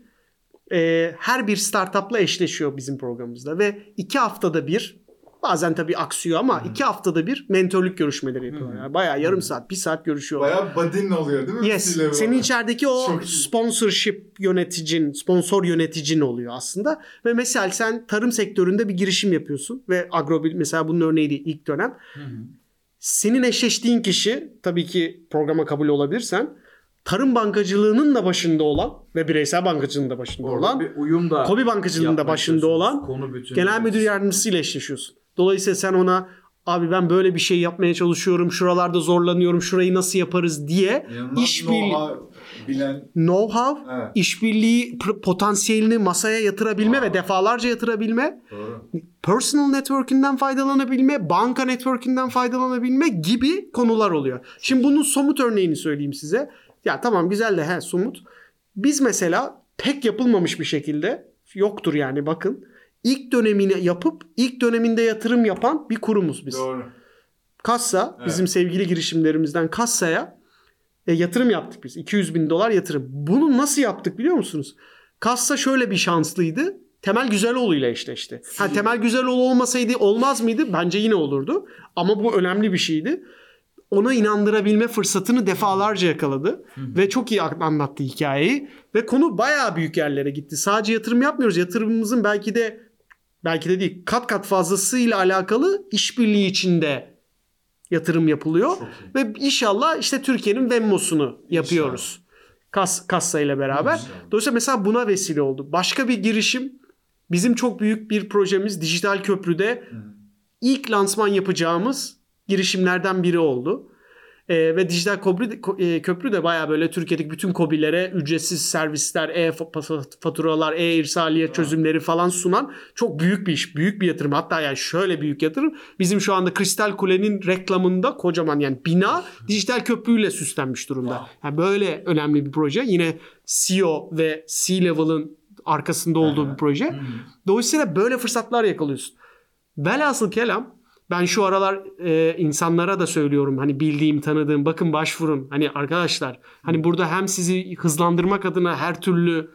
e, her bir startupla eşleşiyor bizim programımızda ve 2 haftada bir bazen tabii aksıyor ama 2 haftada bir mentorluk görüşmeleri yapıyorlar. Yani bayağı yarım saat, bir saat görüşüyorlar. Bayağı badin oluyor değil mi? Yes. Senin içerideki o Çok sponsorship yöneticin, sponsor yöneticin oluyor aslında. Ve mesela sen tarım sektöründe bir girişim yapıyorsun ve agro mesela bunun örneğiydi ilk dönem. Senin eşleştiğin kişi tabii ki programa kabul olabilirsen tarım bankacılığının da başında olan ve bireysel bankacılığının da başında Orada olan bir uyum da Kobi bankacılığının da başında olan konu bütün genel müdür yardımcısıyla eşleşiyorsun. Dolayısıyla sen ona abi ben böyle bir şey yapmaya çalışıyorum. Şuralarda zorlanıyorum. Şurayı nasıl yaparız diye işbirliği bilen know-how, Evet. işbirliği potansiyelini masaya yatırabilme Aa. ve defalarca yatırabilme, Doğru. personal network'inden faydalanabilme, banka network'inden faydalanabilme gibi konular oluyor. Şimdi bunun somut örneğini söyleyeyim size. Ya tamam güzel de he somut. Biz mesela pek yapılmamış bir şekilde yoktur yani bakın. İlk dönemini yapıp ilk döneminde yatırım yapan bir kurumuz biz. Doğru. Kassa Evet. bizim sevgili girişimlerimizden Kassa'ya E, yatırım yaptık biz. 200 bin dolar yatırım. Bunu nasıl yaptık biliyor musunuz? Kassa şöyle bir şanslıydı. Temel Güzeloğlu ile eşleşti. Ha, Temel Güzeloğlu olmasaydı olmaz mıydı? Bence yine olurdu. Ama bu önemli bir şeydi. Ona inandırabilme fırsatını defalarca yakaladı. Ve çok iyi anlattı hikayeyi. Ve konu bayağı büyük yerlere gitti. Sadece yatırım yapmıyoruz. Yatırımımızın belki de belki de değil kat kat fazlasıyla alakalı işbirliği içinde yatırım yapılıyor. Ve inşallah işte Türkiye'nin Venmo'sunu yapıyoruz. Kas, kassa ile beraber. İnşallah. Dolayısıyla mesela buna vesile oldu. Başka bir girişim bizim çok büyük bir projemiz Dijital Köprü'de ilk lansman yapacağımız girişimlerden biri oldu. Ee, ve dijital köprü e, köprü de baya böyle Türkiye'deki bütün kobilere ücretsiz servisler, e-faturalar, e-irsaliye çözümleri falan sunan çok büyük bir iş. Büyük bir yatırım. Hatta yani şöyle büyük yatırım. Bizim şu anda Kristal Kule'nin reklamında kocaman yani bina dijital köprüyle süslenmiş durumda. Yani böyle önemli bir proje. Yine CEO ve C-level'ın arkasında olduğu bir proje. Dolayısıyla böyle fırsatlar yakalıyorsun. Velhasıl kelam ben şu aralar e, insanlara da söylüyorum hani bildiğim tanıdığım bakın başvurun hani arkadaşlar hani burada hem sizi hızlandırmak adına her türlü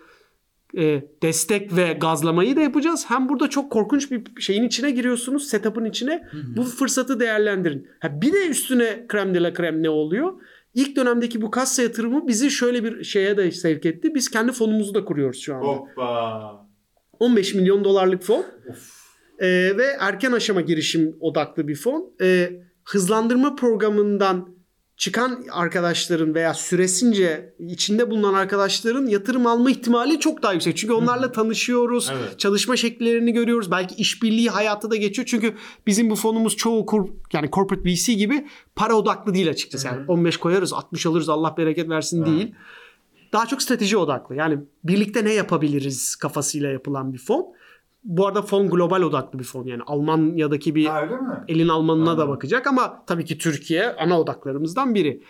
e, destek ve gazlamayı da yapacağız hem burada çok korkunç bir şeyin içine giriyorsunuz setup'ın içine bu fırsatı değerlendirin. Ha, bir de üstüne krem de la krem ne oluyor? İlk dönemdeki bu kassa yatırımı bizi şöyle bir şeye de sevk etti. Biz kendi fonumuzu da kuruyoruz şu anda. Hoppa. 15 milyon dolarlık fon. Of. Ee, ve erken aşama girişim odaklı bir fon. Ee, hızlandırma programından çıkan arkadaşların veya süresince içinde bulunan arkadaşların yatırım alma ihtimali çok daha yüksek. Çünkü onlarla tanışıyoruz. Evet. Çalışma şekillerini görüyoruz. Belki işbirliği hayatı da geçiyor. Çünkü bizim bu fonumuz çoğu kur, yani corporate VC gibi para odaklı değil açıkçası. Yani 15 koyarız, 60 alırız Allah bereket versin değil. Daha çok strateji odaklı. Yani birlikte ne yapabiliriz kafasıyla yapılan bir fon. Bu arada fon global odaklı bir fon. Yani Almanya'daki bir Ha, elin Almanına da Anladım. bakacak ama tabii ki Türkiye ana odaklarımızdan biri.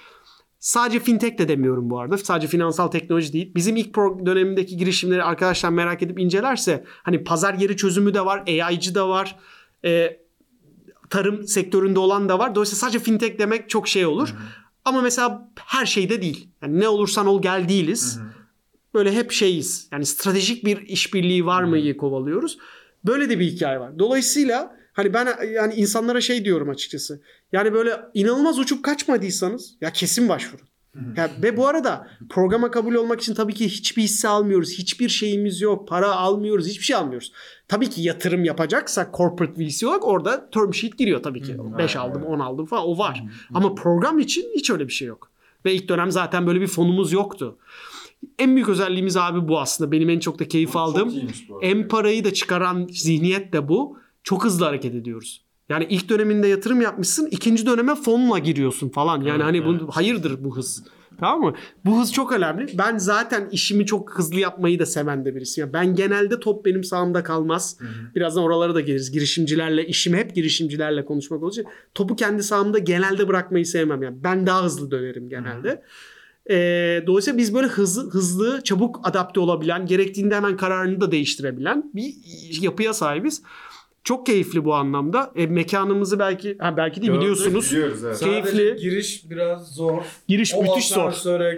Sadece fintech de demiyorum bu arada. Sadece finansal teknoloji değil. Bizim ilk dönemindeki girişimleri arkadaşlar merak edip incelerse hani pazar yeri çözümü de var, AI'cı da var. e, tarım sektöründe olan da var. Dolayısıyla sadece fintech demek çok şey olur. Ama mesela her şeyde değil. Yani ne olursan ol gel değiliz. Böyle hep şeyiz. Yani stratejik bir işbirliği var mı kovalıyoruz. Böyle de bir hikaye var. Dolayısıyla hani ben yani insanlara şey diyorum açıkçası. Yani böyle inanılmaz uçup kaçmadıysanız ya kesin başvurun. Ya, ve bu arada programa kabul olmak için tabii ki hiçbir hisse almıyoruz. Hiçbir şeyimiz yok. Para almıyoruz. Hiçbir şey almıyoruz. Tabii ki yatırım yapacaksak corporate VC olarak orada term sheet giriyor tabii ki. 5 aldım, 10 aldım falan o var. Ama program için hiç öyle bir şey yok. Ve ilk dönem zaten böyle bir fonumuz yoktu. En büyük özelliğimiz abi bu aslında. Benim en çok da keyif çok aldığım. En parayı da çıkaran zihniyet de bu. Çok hızlı hareket ediyoruz. Yani ilk döneminde yatırım yapmışsın, ikinci döneme fonla giriyorsun falan. Yani Evet, hani evet. bu hayırdır bu hız. Tamam mı? Bu hız çok önemli. Ben zaten işimi çok hızlı yapmayı da seven de birisiyim. Ben genelde top benim sağımda kalmaz. Birazdan oralara da geliriz. Girişimcilerle, işim hep girişimcilerle konuşmak olacak. Topu kendi sağımda genelde bırakmayı sevmem. Yani ben daha hızlı dönerim genelde. Ee, dolayısıyla biz böyle hızlı, hızlı, çabuk adapte olabilen, gerektiğinde hemen kararını da değiştirebilen bir yapıya sahibiz. Çok keyifli bu anlamda. E, mekanımızı belki ha, belki de Gördük, biliyorsunuz. Biliyoruz evet. Keyifli. Sadece giriş biraz zor. Giriş O müthiş zor.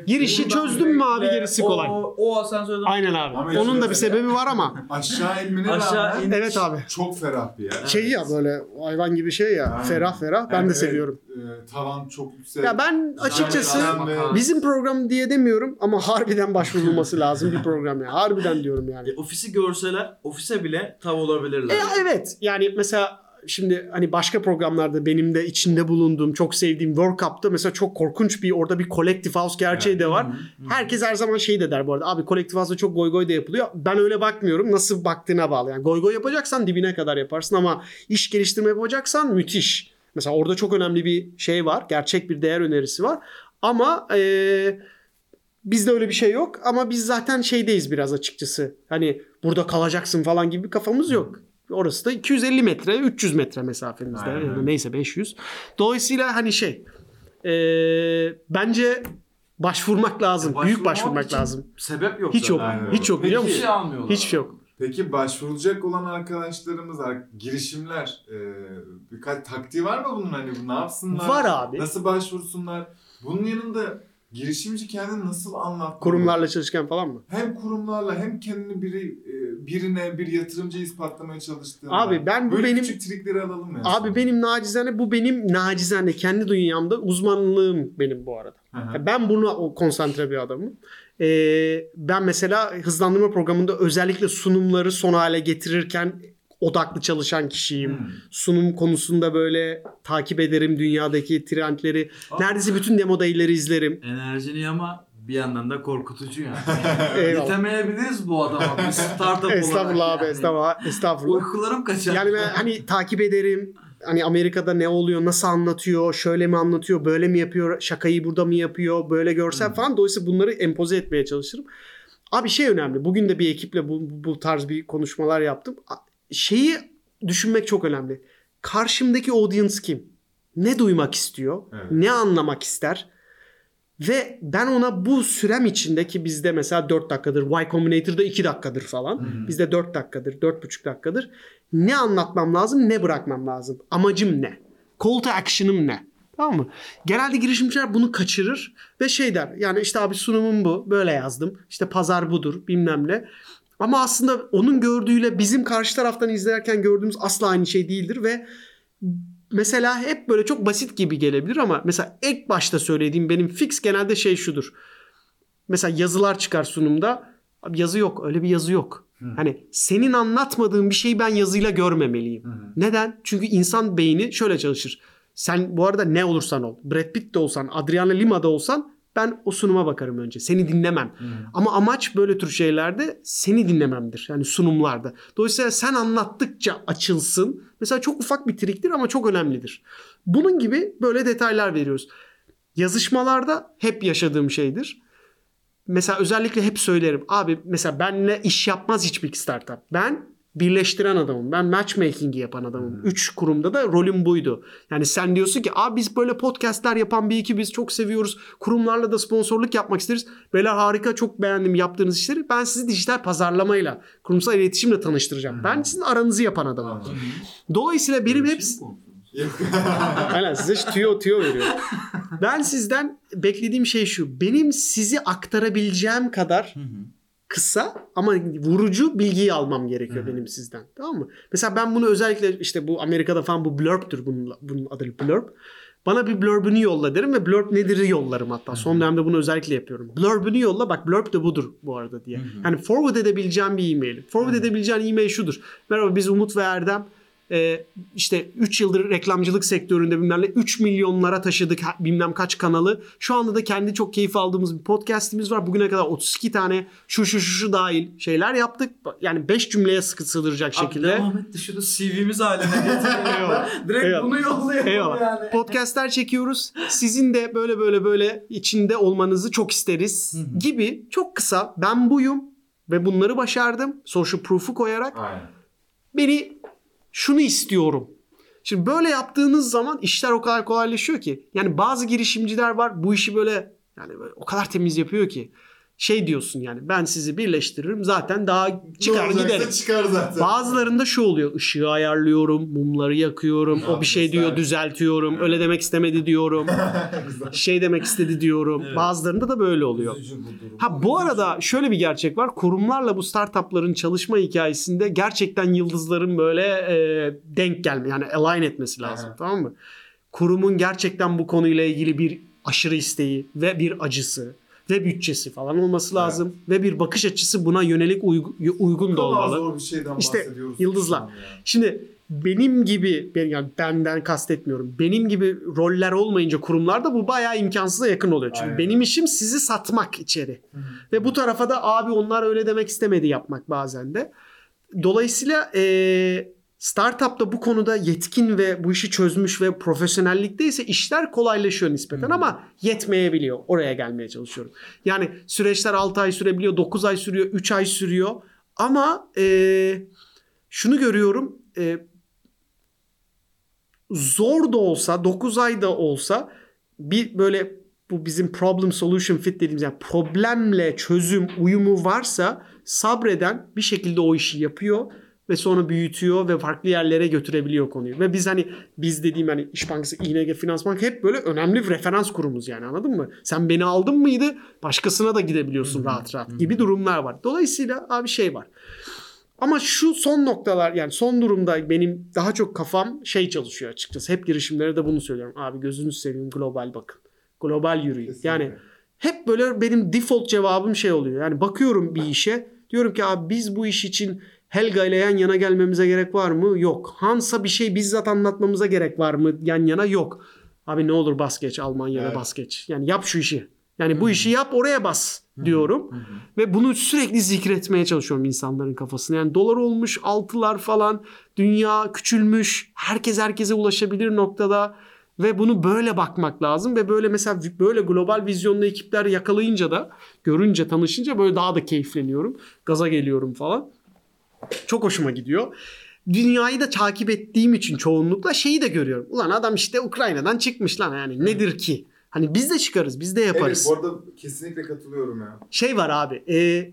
Girişi çözdün mü abi, gerisi o- kolay. O asansörden Aynen abi. Ama Onun da bir sebebi var ama. Aşağı inmene Aşağı rağmen in- Evet abi. çok ferah bir yer. Şey ya böyle hayvan gibi şey ya. Aynen. Ferah ferah. Ben Yani de evet, seviyorum. e, tavan çok yüksek. Ya ben açıkçası bizim program diye demiyorum ama harbiden başvurulması lazım bir program ya. Harbiden diyorum yani. E, ofisi görseler ofise bile tav olabilirler. E, evet yani mesela şimdi hani başka programlarda benim de içinde bulunduğum çok sevdiğim World Cup'ta mesela çok korkunç bir orada bir collective house gerçeği de var. Herkes her zaman şey de der bu arada abi collective house'da çok goy goy da yapılıyor. Ben öyle bakmıyorum nasıl baktığına bağlı. Yani goy goy yapacaksan dibine kadar yaparsın ama iş geliştirme yapacaksan müthiş. Mesela orada çok önemli bir şey var. Gerçek bir değer önerisi var. Ama eee Bizde öyle bir şey yok ama biz zaten şeydeyiz biraz açıkçası. Hani burada kalacaksın falan gibi bir kafamız yok. Orası da 250 metre, 300 metre mesafemizde. Aynen. Ya da neyse 500. Dolayısıyla hani şey eee, bence başvurmak lazım. Başvurmak Büyük başvurmak lazım. Sebep yok. Hiç yok. Aynen. Hiç yok biliyor Peki- Hiçbir musun? şey almıyorlar. Hiçbir şey yok. Peki başvurulacak olan arkadaşlarımız, ar- girişimler e, birkaç taktiği var mı bunun hani bu ne yapsınlar? Var abi. Nasıl başvursunlar? Bunun yanında girişimci kendini nasıl anlatmalı? Kurumlarla çalışırken falan mı? Hem kurumlarla hem kendini biri e, birine bir yatırımcı ispatlamaya çalıştığında. Abi ben bu Böyle benim- küçük trikleri alalım mı? Abi benim nacizane bu benim nacizane kendi dünyamda uzmanlığım benim bu arada. Ya Ben buna konsantre bir adamım. Ee, ben mesela hızlandırma programında özellikle sunumları son hale getirirken odaklı çalışan kişiyim. Hmm. Sunum konusunda böyle takip ederim dünyadaki trendleri. Neredeyse bütün demo dayıları izlerim. Enerjini ama bir yandan da korkutucu yani. Yetemeyebiliriz bu adama. Bir startup olarak. Estağfurullah abi yani. estağfurullah. estağfurullah. Uykularım kaçar. Yani ben hani takip ederim. Hani Amerika'da ne oluyor, nasıl anlatıyor, şöyle mi anlatıyor, böyle mi yapıyor, şakayı burada mı yapıyor, böyle görsel falan. Dolayısıyla bunları empoze etmeye çalışırım. Abi şey önemli. Bugün de bir ekiple bu, bu tarz bir konuşmalar yaptım. A- Şeyi düşünmek çok önemli. Karşımdaki audience kim? Ne duymak istiyor? Evet. Ne anlamak ister? Ve ben ona bu sürem içinde ki bizde mesela 4 dakikadır, Y Combinator'da 2 dakikadır falan. Bizde 4 dakikadır, 4,5 dakikadır. Ne anlatmam lazım, ne bırakmam lazım? Amacım ne? Call to action'ım ne? Tamam mı? Genelde girişimciler bunu kaçırır ve şey der. Yani işte abi sunumum bu. Böyle yazdım. İşte pazar budur bilmem ne. Ama aslında onun gördüğüyle bizim karşı taraftan izlerken gördüğümüz asla aynı şey değildir ve mesela hep böyle çok basit gibi gelebilir ama mesela ilk başta söylediğim benim fix genelde şey şudur. Mesela yazılar çıkar sunumda. Abi yazı yok. Öyle bir yazı yok. Hani senin anlatmadığın bir şeyi ben yazıyla görmemeliyim. Neden? Çünkü insan beyni şöyle çalışır. Sen bu arada ne olursan ol. Brad Pitt de olsan, Adriana Lima da olsan ben o sunuma bakarım önce. Seni dinlemem. Ama amaç böyle tür şeylerde seni dinlememdir. Yani sunumlarda. Dolayısıyla sen anlattıkça açılsın. Mesela çok ufak bir triktir ama çok önemlidir. Bunun gibi böyle detaylar veriyoruz. Yazışmalarda hep yaşadığım şeydir. Mesela özellikle hep söylerim. Abi mesela benle iş yapmaz hiçbir startup. Ben birleştiren adamım. Ben matchmaking'i yapan adamım. Üç kurumda da rolüm buydu. Yani sen diyorsun ki abi biz böyle podcastler yapan bir ekibiz. Çok seviyoruz. Kurumlarla da sponsorluk yapmak isteriz. Beyler harika çok beğendim yaptığınız işleri. Ben sizi dijital pazarlamayla, kurumsal iletişimle tanıştıracağım. Ben sizin aranızı yapan adamım. Dolayısıyla benim Böyle bir hep şey? Aynen size şu tüyo tüyo veriyor. Ben sizden beklediğim şey şu. Benim sizi aktarabileceğim kadar kısa ama vurucu bilgiyi almam gerekiyor benim sizden. Tamam mı? Mesela ben bunu özellikle işte bu Amerika'da falan bu blurb'tür bunun, bunun adı blurb. Bana bir blurb'ünü yolla derim ve blurb nedir'i yollarım hatta. Son dönemde bunu özellikle yapıyorum. Blurb'ünü yolla bak blurb de budur bu arada diye. Yani forward edebileceğim bir e-mail. Forward edebileceğin e-mail şudur. Merhaba biz Umut ve Erdem. Ee, işte 3 yıldır reklamcılık sektöründe bilmem ne 3 milyonlara taşıdık bilmem kaç kanalı. Şu anda da kendi çok keyif aldığımız bir podcastimiz var. Bugüne kadar 32 tane şu şu şu şu dahil şeyler yaptık. Yani 5 cümleye sıkı sığdıracak Abi şekilde. devam et de şunu CV'miz haline. Eyvallah. Direkt Eyvallah. bunu yollayalım Eyvallah. yani. Podcastler çekiyoruz. Sizin de böyle böyle böyle içinde olmanızı çok isteriz gibi çok kısa ben buyum ve bunları başardım. Social proof'u koyarak Aynen. beni şunu istiyorum. Şimdi böyle yaptığınız zaman işler o kadar kolaylaşıyor ki. Yani bazı girişimciler var bu işi böyle yani böyle o kadar temiz yapıyor ki. Şey diyorsun yani ben sizi birleştiririm zaten daha çıkar Ne giderim. Çıkar zaten. Bazılarında şu oluyor. ışığı ayarlıyorum, mumları yakıyorum. o bir şey diyor, düzeltiyorum. Öyle demek istemedi diyorum. Şey demek istedi diyorum. Bazılarında da böyle oluyor. Bu. Ha bu arada şöyle bir gerçek var. Kurumlarla bu startupların çalışma hikayesinde gerçekten yıldızların böyle e, denk gelme yani align etmesi lazım. Aha. Tamam mı? Kurumun gerçekten bu konuyla ilgili bir aşırı isteği ve bir acısı ve bütçesi falan olması lazım ve bir bakış açısı buna yönelik uygu- uygun da olmalı. zor bir şeyden İşte bahsediyoruz. yıldızlar. Şimdi benim gibi ben yani benden kastetmiyorum. Benim gibi roller olmayınca kurumlarda bu bayağı imkansıza yakın oluyor. Çünkü Aynen. benim işim sizi satmak içeri. Ve bu tarafa da abi onlar öyle demek istemedi yapmak bazen de. Dolayısıyla e, startupta bu konuda yetkin ve bu işi çözmüş ve profesyonellikte ise işler kolaylaşıyor nispeten ama yetmeyebiliyor. Oraya gelmeye çalışıyorum. Yani süreçler 6 ay sürebiliyor, 9 ay sürüyor, 3 ay sürüyor. Ama e, şunu görüyorum. e, zor da olsa 9 ay da olsa bir böyle bu bizim problem solution fit dediğimiz yani problemle çözüm uyumu varsa sabreden bir şekilde o işi yapıyor ve sonra büyütüyor ve farklı yerlere götürebiliyor konuyu. Ve biz hani biz dediğim hani İş Bankası, İNG Finans Bank hep böyle önemli bir referans kurumuz yani anladın mı? Sen beni aldın mıydı başkasına da gidebiliyorsun rahat rahat gibi durumlar var. Dolayısıyla abi şey var. Ama şu son noktalar yani son durumda benim daha çok kafam şey çalışıyor açıkçası. Hep girişimlere de bunu söylüyorum. Abi gözünüzü seveyim global bakın. Global yürüyün. Kesinlikle. Yani hep böyle benim default cevabım şey oluyor. Yani bakıyorum bir işe diyorum ki abi biz bu iş için Helga ile yan yana gelmemize gerek var mı? Yok. Hans'a bir şey bizzat anlatmamıza gerek var mı? Yan yana yok. Abi ne olur bas geç Almanya'da Evet. bas geç. Yani yap şu işi. Yani bu işi yap oraya bas diyorum. Ve bunu sürekli zikretmeye çalışıyorum insanların kafasına. Yani dolar olmuş altılar falan. Dünya küçülmüş. Herkes herkese ulaşabilir noktada. Ve bunu böyle bakmak lazım. Ve böyle mesela böyle global vizyonlu ekipler yakalayınca da görünce tanışınca böyle daha da keyifleniyorum. Gaza geliyorum falan. Çok hoşuma gidiyor. Dünyayı da takip ettiğim için çoğunlukla şeyi de görüyorum. Ulan adam işte Ukrayna'dan çıkmış lan yani nedir ki? Hani biz de çıkarız, biz de yaparız Evet bu arada kesinlikle katılıyorum ya. şey var abi. E,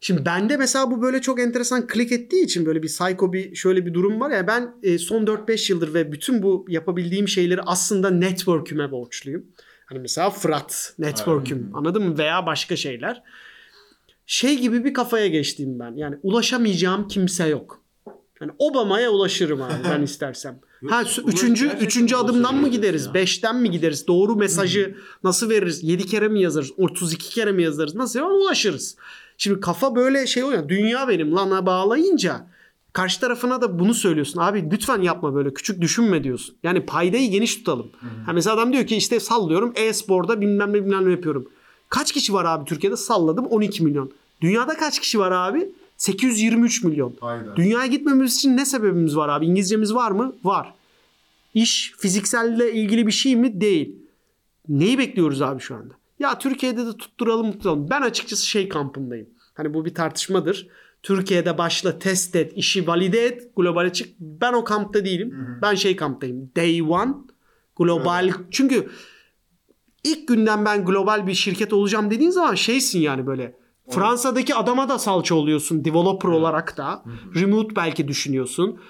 şimdi bende mesela bu böyle çok enteresan klik ettiği için böyle bir psycho bir şöyle bir durum var ya ben e, son 4-5 yıldır ve bütün bu yapabildiğim şeyleri aslında network'üme borçluyum. Hani mesela Fırat network'üm anladın mı? Veya başka şeyler. Şey gibi bir kafaya geçtim ben. Yani ulaşamayacağım kimse yok. Yani Obama'ya ulaşırım abi ben istersem. Ha üçüncü üçüncü adımdan mı gideriz? ya. Beşten mi gideriz? Doğru mesajı nasıl veririz? 7 kere mi yazarız? 32 kere mi yazarız? Nasıl ama ulaşırız. Şimdi kafa böyle şey oluyor. Dünya benim lana bağlayınca karşı tarafına da bunu söylüyorsun. Abi lütfen yapma böyle küçük düşünme diyorsun. Yani paydayı geniş tutalım. Ha mesela adam diyor ki işte sallıyorum e-sporda bilmem ne bilmem ne yapıyorum. Kaç kişi var abi Türkiye'de? Salladım 12 milyon. Dünyada kaç kişi var abi? 823 milyon. Hayda. Dünyaya gitmemiz için ne sebebimiz var abi? İngilizcemiz var mı? Var. İş fizikselle ilgili bir şey mi? Değil. Neyi bekliyoruz abi şu anda? Ya Türkiye'de de tutturalım tutturalım. Ben açıkçası şey kampındayım. Hani bu bir tartışmadır. Türkiye'de başla test et, işi valide et, globale çık. Ben o kampta değilim. Ben şey kamptayım. Day one global. Çünkü ilk günden ben global bir şirket olacağım dediğin zaman şeysin yani böyle. Fransa'daki adama da salça oluyorsun developer olarak da. Remote belki düşünüyorsun.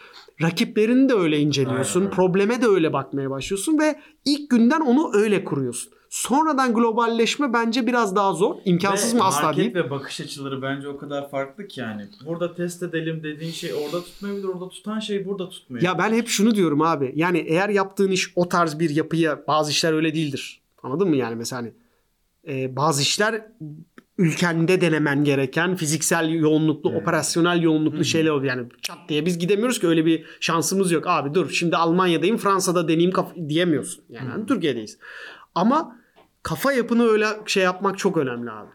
Rakiplerini de öyle inceliyorsun. Aynen. Probleme de öyle bakmaya başlıyorsun ve ilk günden onu öyle kuruyorsun. Sonradan globalleşme bence biraz daha zor. İmkansız Ve mı asla market değil. ve bakış açıları bence o kadar farklı ki yani. Burada test edelim dediğin şey orada tutmayabilir. Orada tutan şey burada tutmuyor. Ya ben hep şunu diyorum abi. Yani eğer yaptığın iş o tarz bir yapıya bazı işler öyle değildir. Anladın mı yani mesela hani e, bazı işler ülkende denemen gereken fiziksel yoğunluklu, Evet. operasyonel yoğunluklu şeyler oluyor. Yani çat diye biz gidemiyoruz ki öyle bir şansımız yok. Abi dur şimdi Almanya'dayım Fransa'da deneyeyim kaf- diyemiyorsun. Yani hani Türkiye'deyiz. Ama kafa yapını öyle şey yapmak çok önemli abi.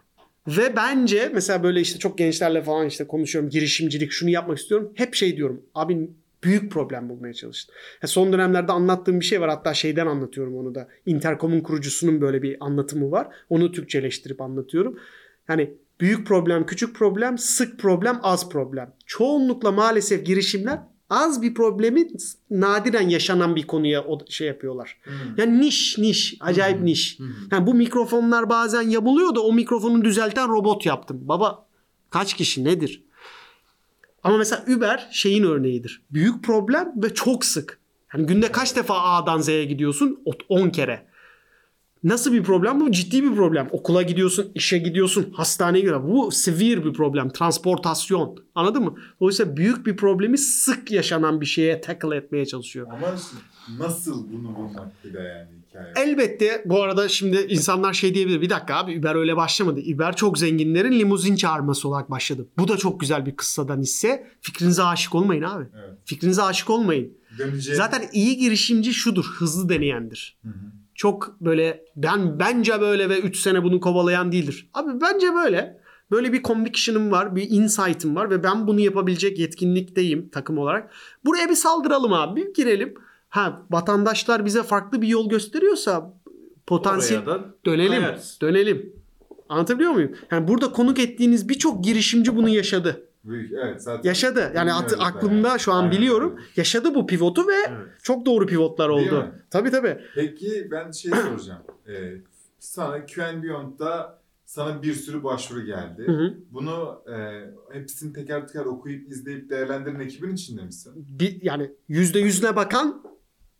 Ve bence mesela böyle işte çok gençlerle falan işte konuşuyorum girişimcilik şunu yapmak istiyorum. Hep şey diyorum abi büyük problem bulmaya çalıştım. Ya son dönemlerde anlattığım bir şey var hatta şeyden anlatıyorum onu da. Intercom'un kurucusunun böyle bir anlatımı var. Onu Türkçeleştirip anlatıyorum. Yani büyük problem, küçük problem, sık problem, az problem. Çoğunlukla maalesef girişimler az bir problemi nadiren yaşanan bir konuya şey yapıyorlar. Yani niş niş, acayip niş. Yani bu mikrofonlar bazen yamuluyor da o mikrofonu düzelten robot yaptım. Baba kaç kişi nedir? Ama mesela Uber şeyin örneğidir. Büyük problem ve çok sık. Yani günde kaç defa A'dan Z'ye gidiyorsun? O- 10 kere. Nasıl bir problem bu? Ciddi bir problem. Okula gidiyorsun, işe gidiyorsun, hastaneye gidiyorsun. Bu severe bir problem. Transportasyon. Anladın mı? Dolayısıyla büyük bir problemi sık yaşanan bir şeye tackle etmeye çalışıyor. Ama işte nasıl bunu bulmak bir de yani hikaye. Elbette bu arada şimdi insanlar şey diyebilir. Bir dakika abi Uber öyle başlamadı. Uber çok zenginlerin limuzin çağırması olarak başladı. Bu da çok güzel bir kıssadan hisse. Fikrinize aşık olmayın abi. Evet. Fikrinize aşık olmayın. Döneceğim. Zaten iyi girişimci şudur. Hızlı deneyendir. Hı hı. Çok böyle ben bence böyle ve 3 sene bunu kovalayan değildir. Abi bence böyle. Böyle bir conviction'ım var, bir insight'ım var ve ben bunu yapabilecek yetkinlikteyim takım olarak. Buraya bir saldıralım abi, bir girelim. Ha vatandaşlar bize farklı bir yol gösteriyorsa potansiyel dönelim. kayarız. Dönelim. Anlatabiliyor muyum? Yani burada konuk ettiğiniz birçok girişimci bunu yaşadı. Büyük, evet zaten. Yaşadı. Yani at- aklımda yani. şu an Aynen biliyorum. Yaşadı bu pivotu ve Evet. çok doğru pivotlar Değil oldu. mi? Tabii tabii. Peki ben şey soracağım. Ee, sana QN Beyond'da Sana bir sürü başvuru geldi. Hı hı. Bunu e, hepsini teker teker okuyup izleyip değerlendiren ekibin içinde misin? Bir, yani yüzde yüzüne bakan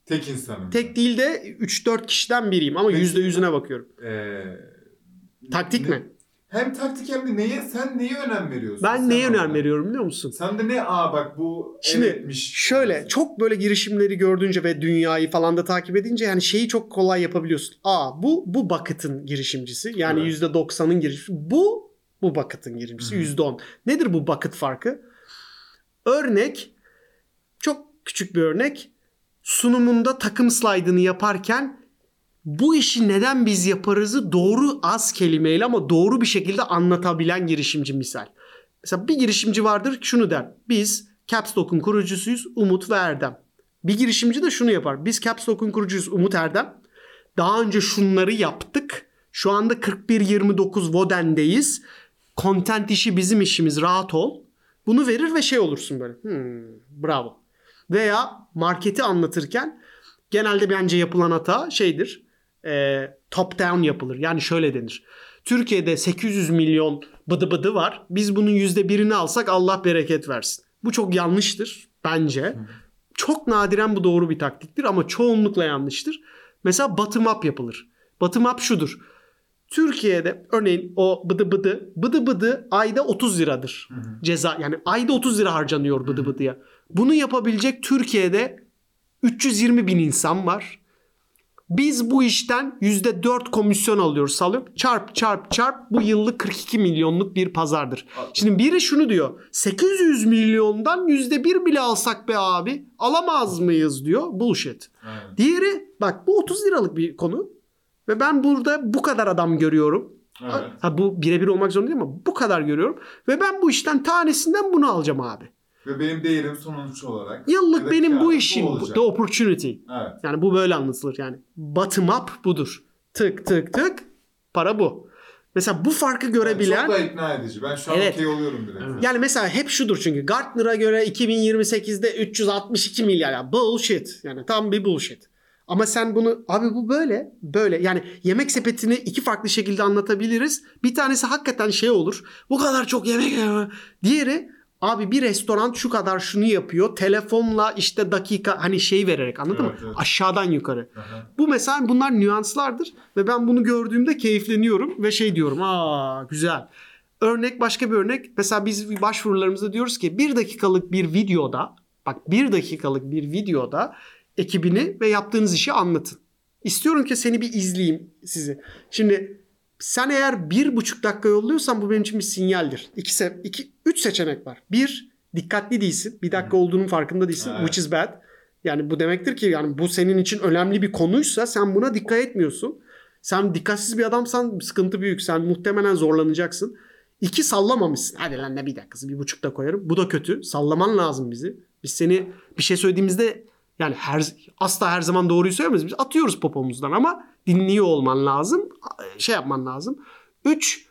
Tek insanım. tek değil de 3-4 kişiden biriyim ama yüzde yüzüne bakıyorum. E, Taktik ne- mi? Hem taktik hem de neye sen neye önem veriyorsun? Ben Sen neye orada? önem veriyorum biliyor musun? Sen de ne aa bak bu Şimdi evetmiş. Şöyle çok böyle girişimleri gördüğünce ve dünyayı falan da takip edince yani şeyi çok kolay yapabiliyorsun. Aa bu bu Bucket'ın girişimcisi. Yani Evet. yüzde 90'ın girişimcisi. Bu bu Bucket'ın girişimcisi. Hı hı. yüzde 10. Nedir bu Bucket farkı? Örnek çok küçük bir örnek. Sunumunda takım slaydını yaparken bu işi neden biz yaparızı doğru az kelimeyle ama doğru bir şekilde anlatabilen girişimci misal. Mesela bir girişimci vardır şunu der. Biz Caps Lock'un kurucusuyuz Umut ve Erdem. Bir girişimci de şunu yapar. Biz Caps Lock'un kurucuyuz Umut Erdem. Daha önce şunları yaptık. Şu anda 41-29 Voden'deyiz. Content işi bizim işimiz rahat ol. Bunu verir ve şey olursun böyle. Hmm, bravo. Veya marketi anlatırken genelde bence yapılan hata şeydir. E, top down yapılır. Yani şöyle denir. Türkiye'de 800 milyon bıdı bıdı var. Biz bunun %1'ini alsak Allah bereket versin. Bu çok yanlıştır bence. Çok nadiren bu doğru bir taktiktir ama çoğunlukla yanlıştır. Mesela bottom up yapılır. Bottom up şudur. Türkiye'de örneğin o bıdı bıdı bıdı bıdı ayda 30 liradır. Ceza yani ayda 30 lira harcanıyor bıdı bıdıya. Bunu yapabilecek Türkiye'de 320 bin insan var. Biz bu işten %4 komisyon alıyoruz sallıyorum. Çarp çarp çarp bu yıllık 42 milyonluk bir pazardır. Şimdi biri şunu diyor. 800 milyondan %1 bile alsak be abi alamaz mıyız diyor. Bullshit. Aynen. Diğeri bak bu 30 liralık bir konu. Ve ben burada bu kadar adam görüyorum. Evet. Ha, bu birebir olmak zorunda değil ama bu kadar görüyorum. Ve ben bu işten tanesinden bunu alacağım abi. Ve benim değerim sonuç olarak. Yıllık benim bu işin olacak. the opportunity. Evet. Yani bu böyle anlatılır yani. Bottom up budur. Tık tık tık para bu. Mesela bu farkı görebilen Çok da ikna edici. Ben şu an Evet. okey oluyorum direkt. yani mesela hep şudur çünkü Gartner'a göre 2028'de 362 milyar ya bullshit. Yani tam bir bullshit. Ama sen bunu abi bu böyle böyle yani yemek sepetini iki farklı şekilde anlatabiliriz. Bir tanesi hakikaten şey olur. Bu kadar çok yemek diğeri abi bir restoran şu kadar şunu yapıyor. Telefonla işte dakika hani şey vererek anladın Evet, mı? evet. Aşağıdan yukarı. Aha. Bu mesela bunlar nüanslardır ve ben bunu gördüğümde keyifleniyorum ve şey diyorum aa güzel. Örnek başka bir örnek mesela biz başvurularımızda diyoruz ki bir dakikalık bir videoda bak bir dakikalık bir videoda ekibini ve yaptığınız işi anlatın. İstiyorum ki seni bir izleyeyim sizi. Şimdi sen eğer bir buçuk dakika yolluyorsan bu benim için bir sinyaldir. İki, se- iki, üç seçenek var. Bir, dikkatli değilsin. Bir dakika olduğunun farkında değilsin. Evet. Which is bad. Yani bu demektir ki yani bu senin için önemli bir konuysa sen buna dikkat etmiyorsun. Sen dikkatsiz bir adamsan sıkıntı büyük. Sen muhtemelen zorlanacaksın. İki sallamamışsın. Hadi lan ne bir dakikası bir buçukta koyarım. Bu da kötü. Sallaman lazım bizi. Biz seni bir şey söylediğimizde yani her asla her zaman doğruyu söylemeyiz. Biz atıyoruz popomuzdan ama dinliyor olman lazım. Şey yapman lazım. Üç,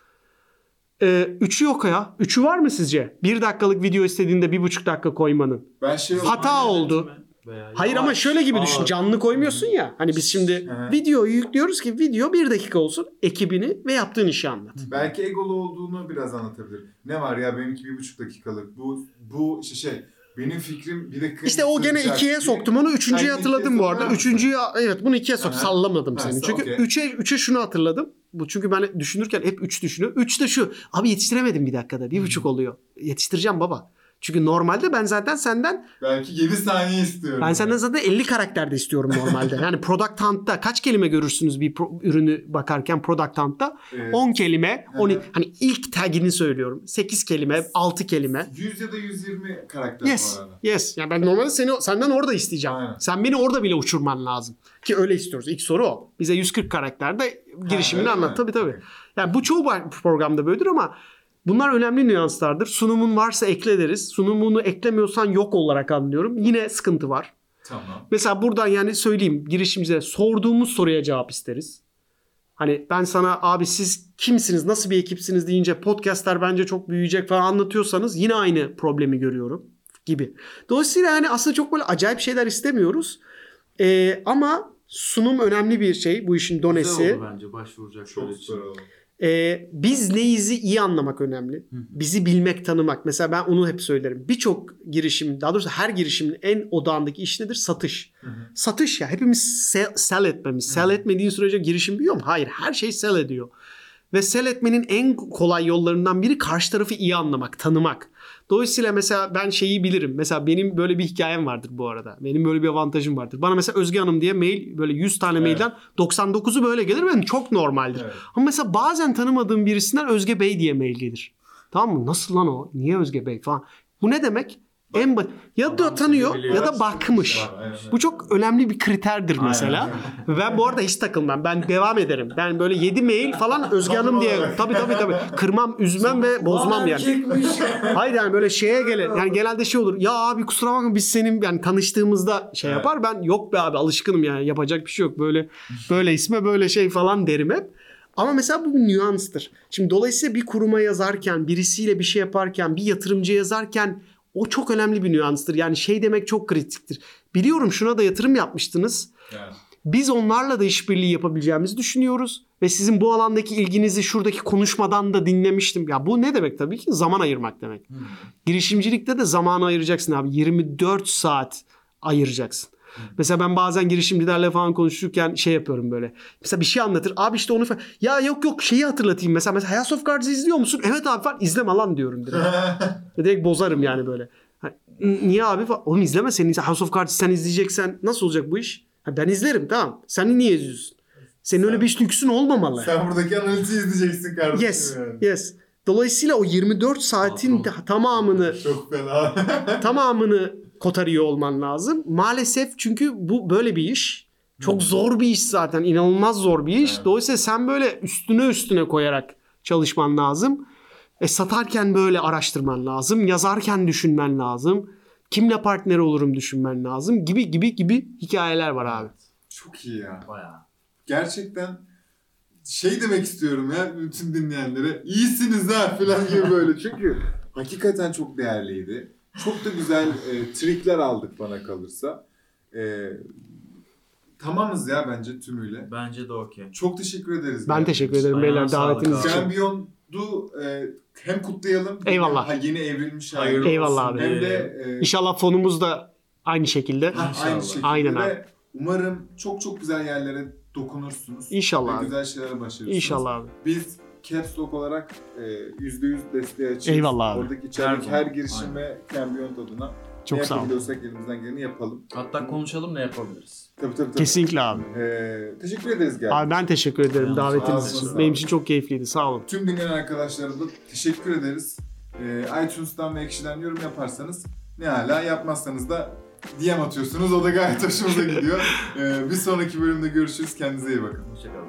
e, üçü yok ya. Üçü var mı sizce? Bir dakikalık video istediğinde bir buçuk dakika koymanın. Ben şey Hata oldu. Veya Hayır ama şöyle gibi ağır. düşün. Canlı koymuyorsun ya. Hani biz şimdi videoyu yüklüyoruz ki video bir dakika olsun. Ekibini ve yaptığın işi anlat. Belki egolu olduğunu biraz anlatabilir. Ne var ya benimki bir buçuk dakikalık. Bu bu işte şey benim fikrim bir dakika. İşte o gene ikiye soktum onu. Üçüncüye Sen hatırladım bu arada. Üçüncüyü evet bunu ikiye sok. Sallamadım seni. Çünkü okey. üçe, üçe şunu hatırladım. Bu çünkü ben düşünürken hep üç düşünüyorum. Üç de şu. Abi yetiştiremedim bir dakikada. Bir buçuk oluyor. Yetiştireceğim baba. Çünkü normalde ben zaten senden Belki 7 saniye istiyorum. ben senden zaten 50 karakterde istiyorum normalde. Yani Product Hunt'ta kaç kelime görürsünüz bir pro- ürünü bakarken Product Hunt'ta? Ee, 10 kelime, Hı hı. 12 hani ilk tagini söylüyorum. 8 kelime, 6 kelime. 100 ya da 120 karakter Yes. bu arada. Yes. Yani ben normalde seni senden orada isteyeceğim. Aynen. Sen beni orada bile uçurman lazım. Ki öyle istiyoruz. İlk soru o. Bize 140 karakterde girişimini öyle anlat. mi? Tabii tabii. Yani bu çoğu programda böyledir ama bunlar önemli nüanslardır. Sunumun varsa ekle deriz. Sunumunu eklemiyorsan yok olarak anlıyorum. Yine sıkıntı var. Tamam. Mesela buradan yani söyleyeyim girişimcilere sorduğumuz soruya cevap isteriz. Hani ben sana abi siz kimsiniz nasıl bir ekipsiniz deyince podcastler bence çok büyüyecek falan anlatıyorsanız yine aynı problemi görüyorum gibi. Dolayısıyla yani aslında çok böyle acayip şeyler istemiyoruz. Ee, ama sunum önemli bir şey bu işin donesi. Güzel oldu bence başvuracak Çok güzel oldu. Ee, biz neyizi iyi anlamak önemli. Bizi bilmek, tanımak. Mesela ben onu hep söylerim. Birçok girişim, daha doğrusu her girişimin en odağındaki iş nedir? Satış. Satış ya. Hepimiz sell, sell etmemiz. Sell etmediğin sürece girişim büyüyor mu? Hayır. Her şey sell ediyor. Ve sell etmenin en kolay yollarından biri karşı tarafı iyi anlamak, tanımak. Dolayısıyla mesela ben şeyi bilirim. Mesela benim böyle bir hikayem vardır bu arada. Benim böyle bir avantajım vardır. Bana mesela Özge Hanım diye mail böyle 100 tane mailden 99'u böyle gelir. Benim çok normaldir. Evet. Ama mesela bazen tanımadığım birisinden Özge Bey diye mail gelir. Tamam mı? Nasıl lan o? Niye Özge Bey falan. Bu ne demek? En ba- ya da tanıyor biliyor. ya da bakmış. Var. Bu çok önemli bir kriterdir mesela. Ve bu arada hiç takılmam. Ben devam ederim. Ben böyle 7 mail falan Özge Hanım diye. Tabii tabii tabii. Kırmam, üzmem ve bozmam yani. Hayır yani böyle şeye gele yani genelde şey olur. Ya abi kusura bakma biz senin yani tanıştığımızda şey Evet. yapar. Ben yok be abi alışkınım yani yapacak bir şey yok. Böyle böyle isme böyle şey falan derim hep. Ama mesela bu bir nüanstır. Şimdi dolayısıyla bir kuruma yazarken, birisiyle bir şey yaparken, bir yatırımcı yazarken o çok önemli bir nüanstır. Yani şey demek çok kritiktir. Biliyorum şuna da yatırım yapmıştınız. Yani. Biz onlarla da işbirliği yapabileceğimizi düşünüyoruz ve sizin bu alandaki ilginizi şuradaki konuşmadan da dinlemiştim. Ya bu ne demek tabii ki? Zaman ayırmak demek. Girişimcilikte de zamanı ayıracaksın abi. 24 saat ayıracaksın. Mesela ben bazen girişimcilerle falan konuşurken şey yapıyorum böyle. Mesela bir şey anlatır. Abi işte onu fa- ya yok yok şeyi hatırlatayım. Mesela, mesela House of Cards'ı izliyor musun? Evet abi falan. İzleme lan diyorum direkt. Direkt bozarım yani böyle. Ha, niye abi? falan. Oğlum izleme senin House of Cards'ı sen izleyeceksen nasıl olacak bu iş? Ha, ben izlerim tamam. Sen niye izliyorsun? Senin öyle bir lüksün olmamalı. Sen buradaki analitiği izleyeceksin kardeşim. Yes. yani. Yes. Dolayısıyla o 24 saatin Patron. tamamını Çok fena. tamamını kotarıyor olman lazım. Maalesef çünkü bu böyle bir iş. Çok zor bir iş zaten. inanılmaz zor bir iş. Evet. Dolayısıyla sen böyle üstüne üstüne koyarak çalışman lazım. E, satarken böyle araştırman lazım. Yazarken düşünmen lazım. Kimle partner olurum düşünmen lazım. Gibi gibi gibi hikayeler var abi. Çok iyi ya. Bayağı. Gerçekten şey demek istiyorum ya bütün dinleyenlere. İyisiniz ha falan gibi böyle. Çünkü hakikaten çok değerliydi. Çok da güzel e, trikler aldık bana kalırsa. E, tamamız ya bence tümüyle. Bence de okey. Çok teşekkür ederiz. Ben teşekkür ederim Ayağına beyler sağlık davetiniz abi. için. Champion'du e, hem kutlayalım. Eyvallah. Ha, yeni evrilmiş. Hayırlı Eyvallah olsun. abi. Hem de e, İnşallah fonumuz da aynı şekilde. ha, aynı İnşallah. şekilde Aynen ve abi. umarım çok çok güzel yerlere dokunursunuz. İnşallah Ve abi. güzel şeylere başarırsınız. İnşallah abi. Biz Caps Lock olarak e, %100 desteği açığız. Eyvallah abi. Oradaki içerideki Her her girişime Champion tadına Çok ne sağ olun. yapabiliyorsak elimizden geleni yapalım. Hatta konuşalım ne yapabiliriz. Tabii tabii tabii. Kesinlikle abi. E, teşekkür ederiz geldiğiniz Abi ben teşekkür ederim Yalnız davetiniz için. sağlık. Benim için çok keyifliydi. Sağ olun. Tüm dinleyen arkadaşlara da teşekkür ederiz. E, iTunes'tan ve Ekşi'den yorum yaparsanız ne hala yapmazsanız da DM atıyorsunuz. O da gayet hoşumuza gidiyor. E, bir sonraki bölümde görüşürüz. Kendinize iyi bakın. Hoşçakalın.